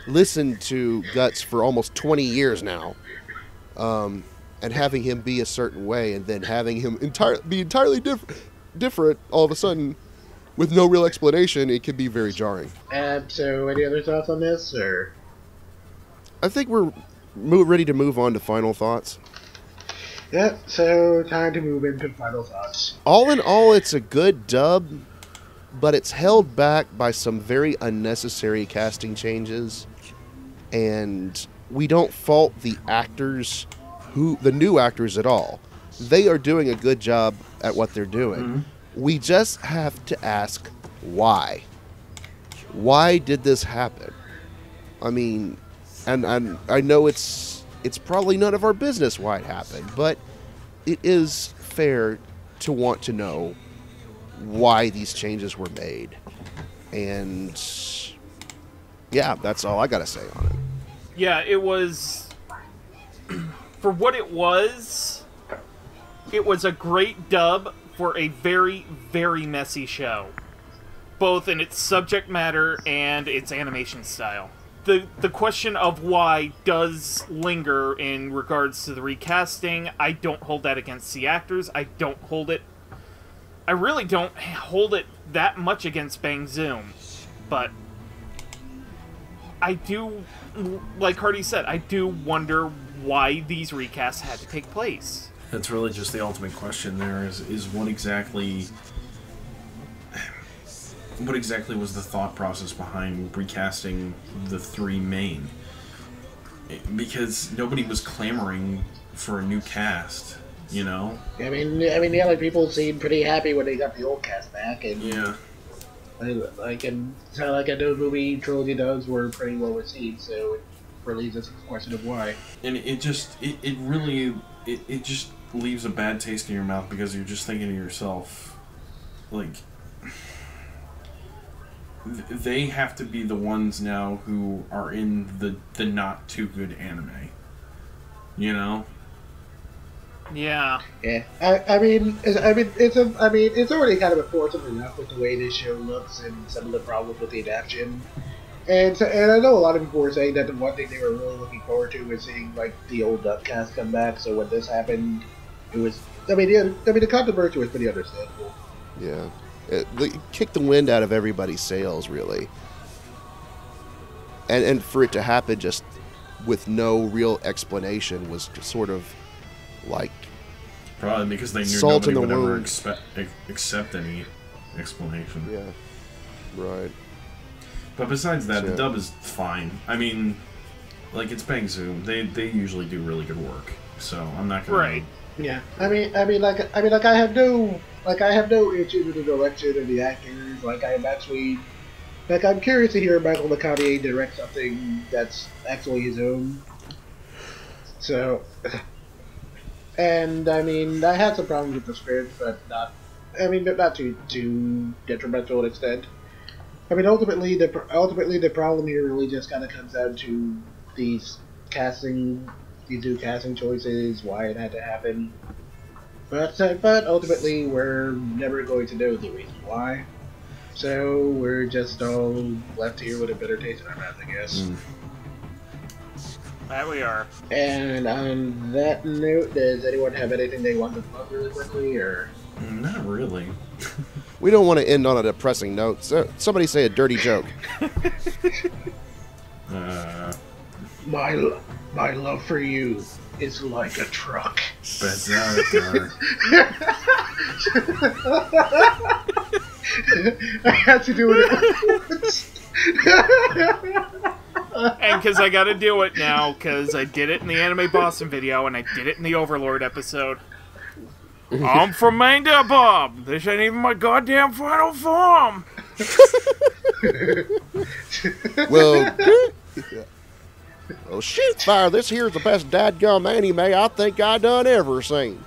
listened to Guts for almost 20 years now, um, and having him be a certain way, and then having him entire, be entirely diff- different all of a sudden with no real explanation, it can be very jarring. Um, so any other thoughts on this, or? I think we're mo- ready to move on to final thoughts. Yeah, so time to move into final thoughts. All in all, it's a good dub, but it's held back by some very unnecessary casting changes, and we don't fault the actors who the new actors at all. They are doing a good job at what they're doing. Mm-hmm. We just have to ask why. Why did this happen? I mean, and, and I know it's it's probably none of our business why it happened, but it is fair to want to know why these changes were made. And yeah, that's all I got to say on it. Yeah, it was. [CLEARS THROAT] For what it was, it was a great dub for a very, very messy show. Both in its subject matter and its animation style. The, the question of why does linger in regards to the recasting. I don't hold that against the actors. I don't hold it. I really don't hold it that much against Bang Zoom. But I do, like Hardy said, I do wonder why these recasts had to take place. That's really just the ultimate question. There is is what exactly, what exactly was the thought process behind recasting the three main? Because nobody was clamoring for a new cast, you know. I mean, I mean, the other people seemed pretty happy when they got the old cast back, and Yeah. like, and of like I know movie trilogy does were pretty well received, so it really just a question of why. and it just it, it really it, it just leaves a bad taste in your mouth because you're just thinking to yourself like they have to be the ones now who are in the the not too good anime you know Yeah. Yeah, I, I mean, it's, I mean, it's a, I mean, it's already kind of important enough with the way this show looks and some of the problems with the adaptation. And so, and I know a lot of people were saying that the one thing they were really looking forward to was seeing like the old Duck cast come back. So when this happened, it was, I mean, the, I mean, the controversy was pretty understandable. Yeah. Uh, it, it kicked the wind out of everybody's sails, really. And, and for it to happen just with no real explanation was sort of like probably because they knew Salt in the would ever wound. expect accept any explanation yeah right but besides that Yeah. the dub is fine i mean like it's bang zoom they they usually do really good work so i'm not gonna Right. Yeah, I mean, I mean, like, I mean, like, I have no, like, I have no issue with the direction of the actors. Like, I'm actually, like, I'm curious to hear Michael McConnohie direct something that's actually his own. So, [SIGHS] and I mean, I had some problems with the script, but not, I mean, not too too detrimental extent. I mean, ultimately, the ultimately the problem here really just kind of comes down to these casting these new casting choices, why it had to happen. But uh, but ultimately, we're never going to know the reason why. So we're just all left here with a bitter taste in our mouth, I guess. Mm. That we are. And on that note, does anyone have anything they want to plug really quickly, or? Not really. We don't want to end on a depressing note. So somebody say a dirty joke. [LAUGHS] Uh, My lo- my love for you is like a truck. Berserker. I had to do it. And because I got to do it now, because I did it in the Anime Boston video and I did it in the Overlord episode. I'm [LAUGHS] from Maine Bob. This ain't even my goddamn final form. Well, [LAUGHS] well, shit, fire! This here's the best dadgum anime I think I done ever seen.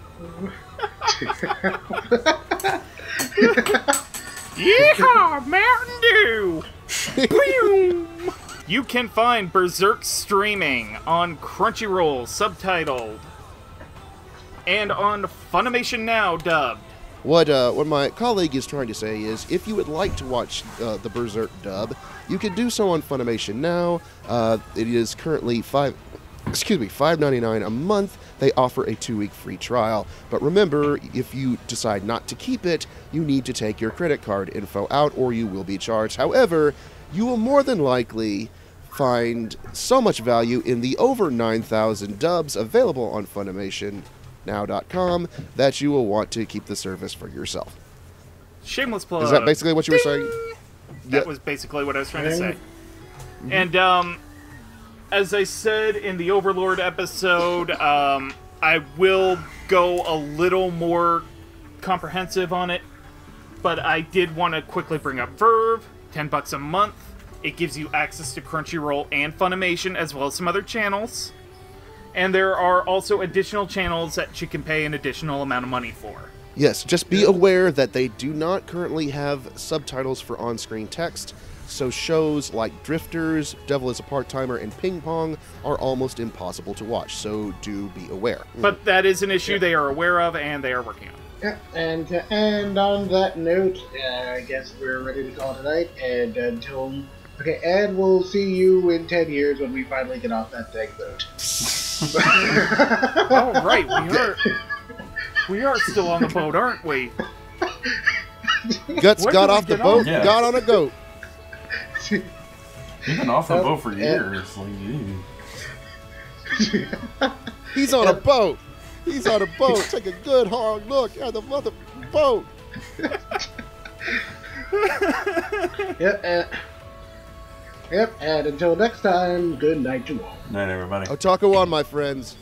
Yeehaw, Mountain Dew! [LAUGHS] You can find Berserk streaming on Crunchyroll, subtitled, and on Funimation Now, dubbed. What uh, what my colleague is trying to say is, if you would like to watch uh, the Berserk dub, you can do so on Funimation now. Uh, it is currently five, excuse me, five ninety nine a month. They offer a two week free trial, but remember, if you decide not to keep it, you need to take your credit card info out, or you will be charged. However, you will more than likely find so much value in the over 9,000 dubs available on FunimationNow.com that you will want to keep the service for yourself. Shameless plug. Is that basically what you were saying? That Yep. was basically what I was trying to say. And um, as I said in the Overlord episode, um, I will go a little more comprehensive on it. But I did want to quickly bring up Verve, ten bucks a month. It gives you access to Crunchyroll and Funimation, as well as some other channels. And there are also additional channels that you can pay an additional amount of money for. Yes, just be aware that they do not currently have subtitles for on screen text, so shows like Drifters, Devil is a Part Timer, and Ping Pong are almost impossible to watch, so do be aware. But that is an issue they are aware of and they are working on. Yeah, and to end on that note, uh, I guess we're ready to call it a night. And until okay, and we'll see you in ten years when we finally get off that dang boat. [LAUGHS] [LAUGHS] All right, we are we are still on the boat, aren't we? Guts When got off the boat, on? Yeah. got on a goat. You've been off the boat for years. Like. He's on a boat. He's on a boat. Take a good hard look at the mother boat. Yep, and, yep, and until next time, good night to all. Night, everybody. Otaku on, my friends.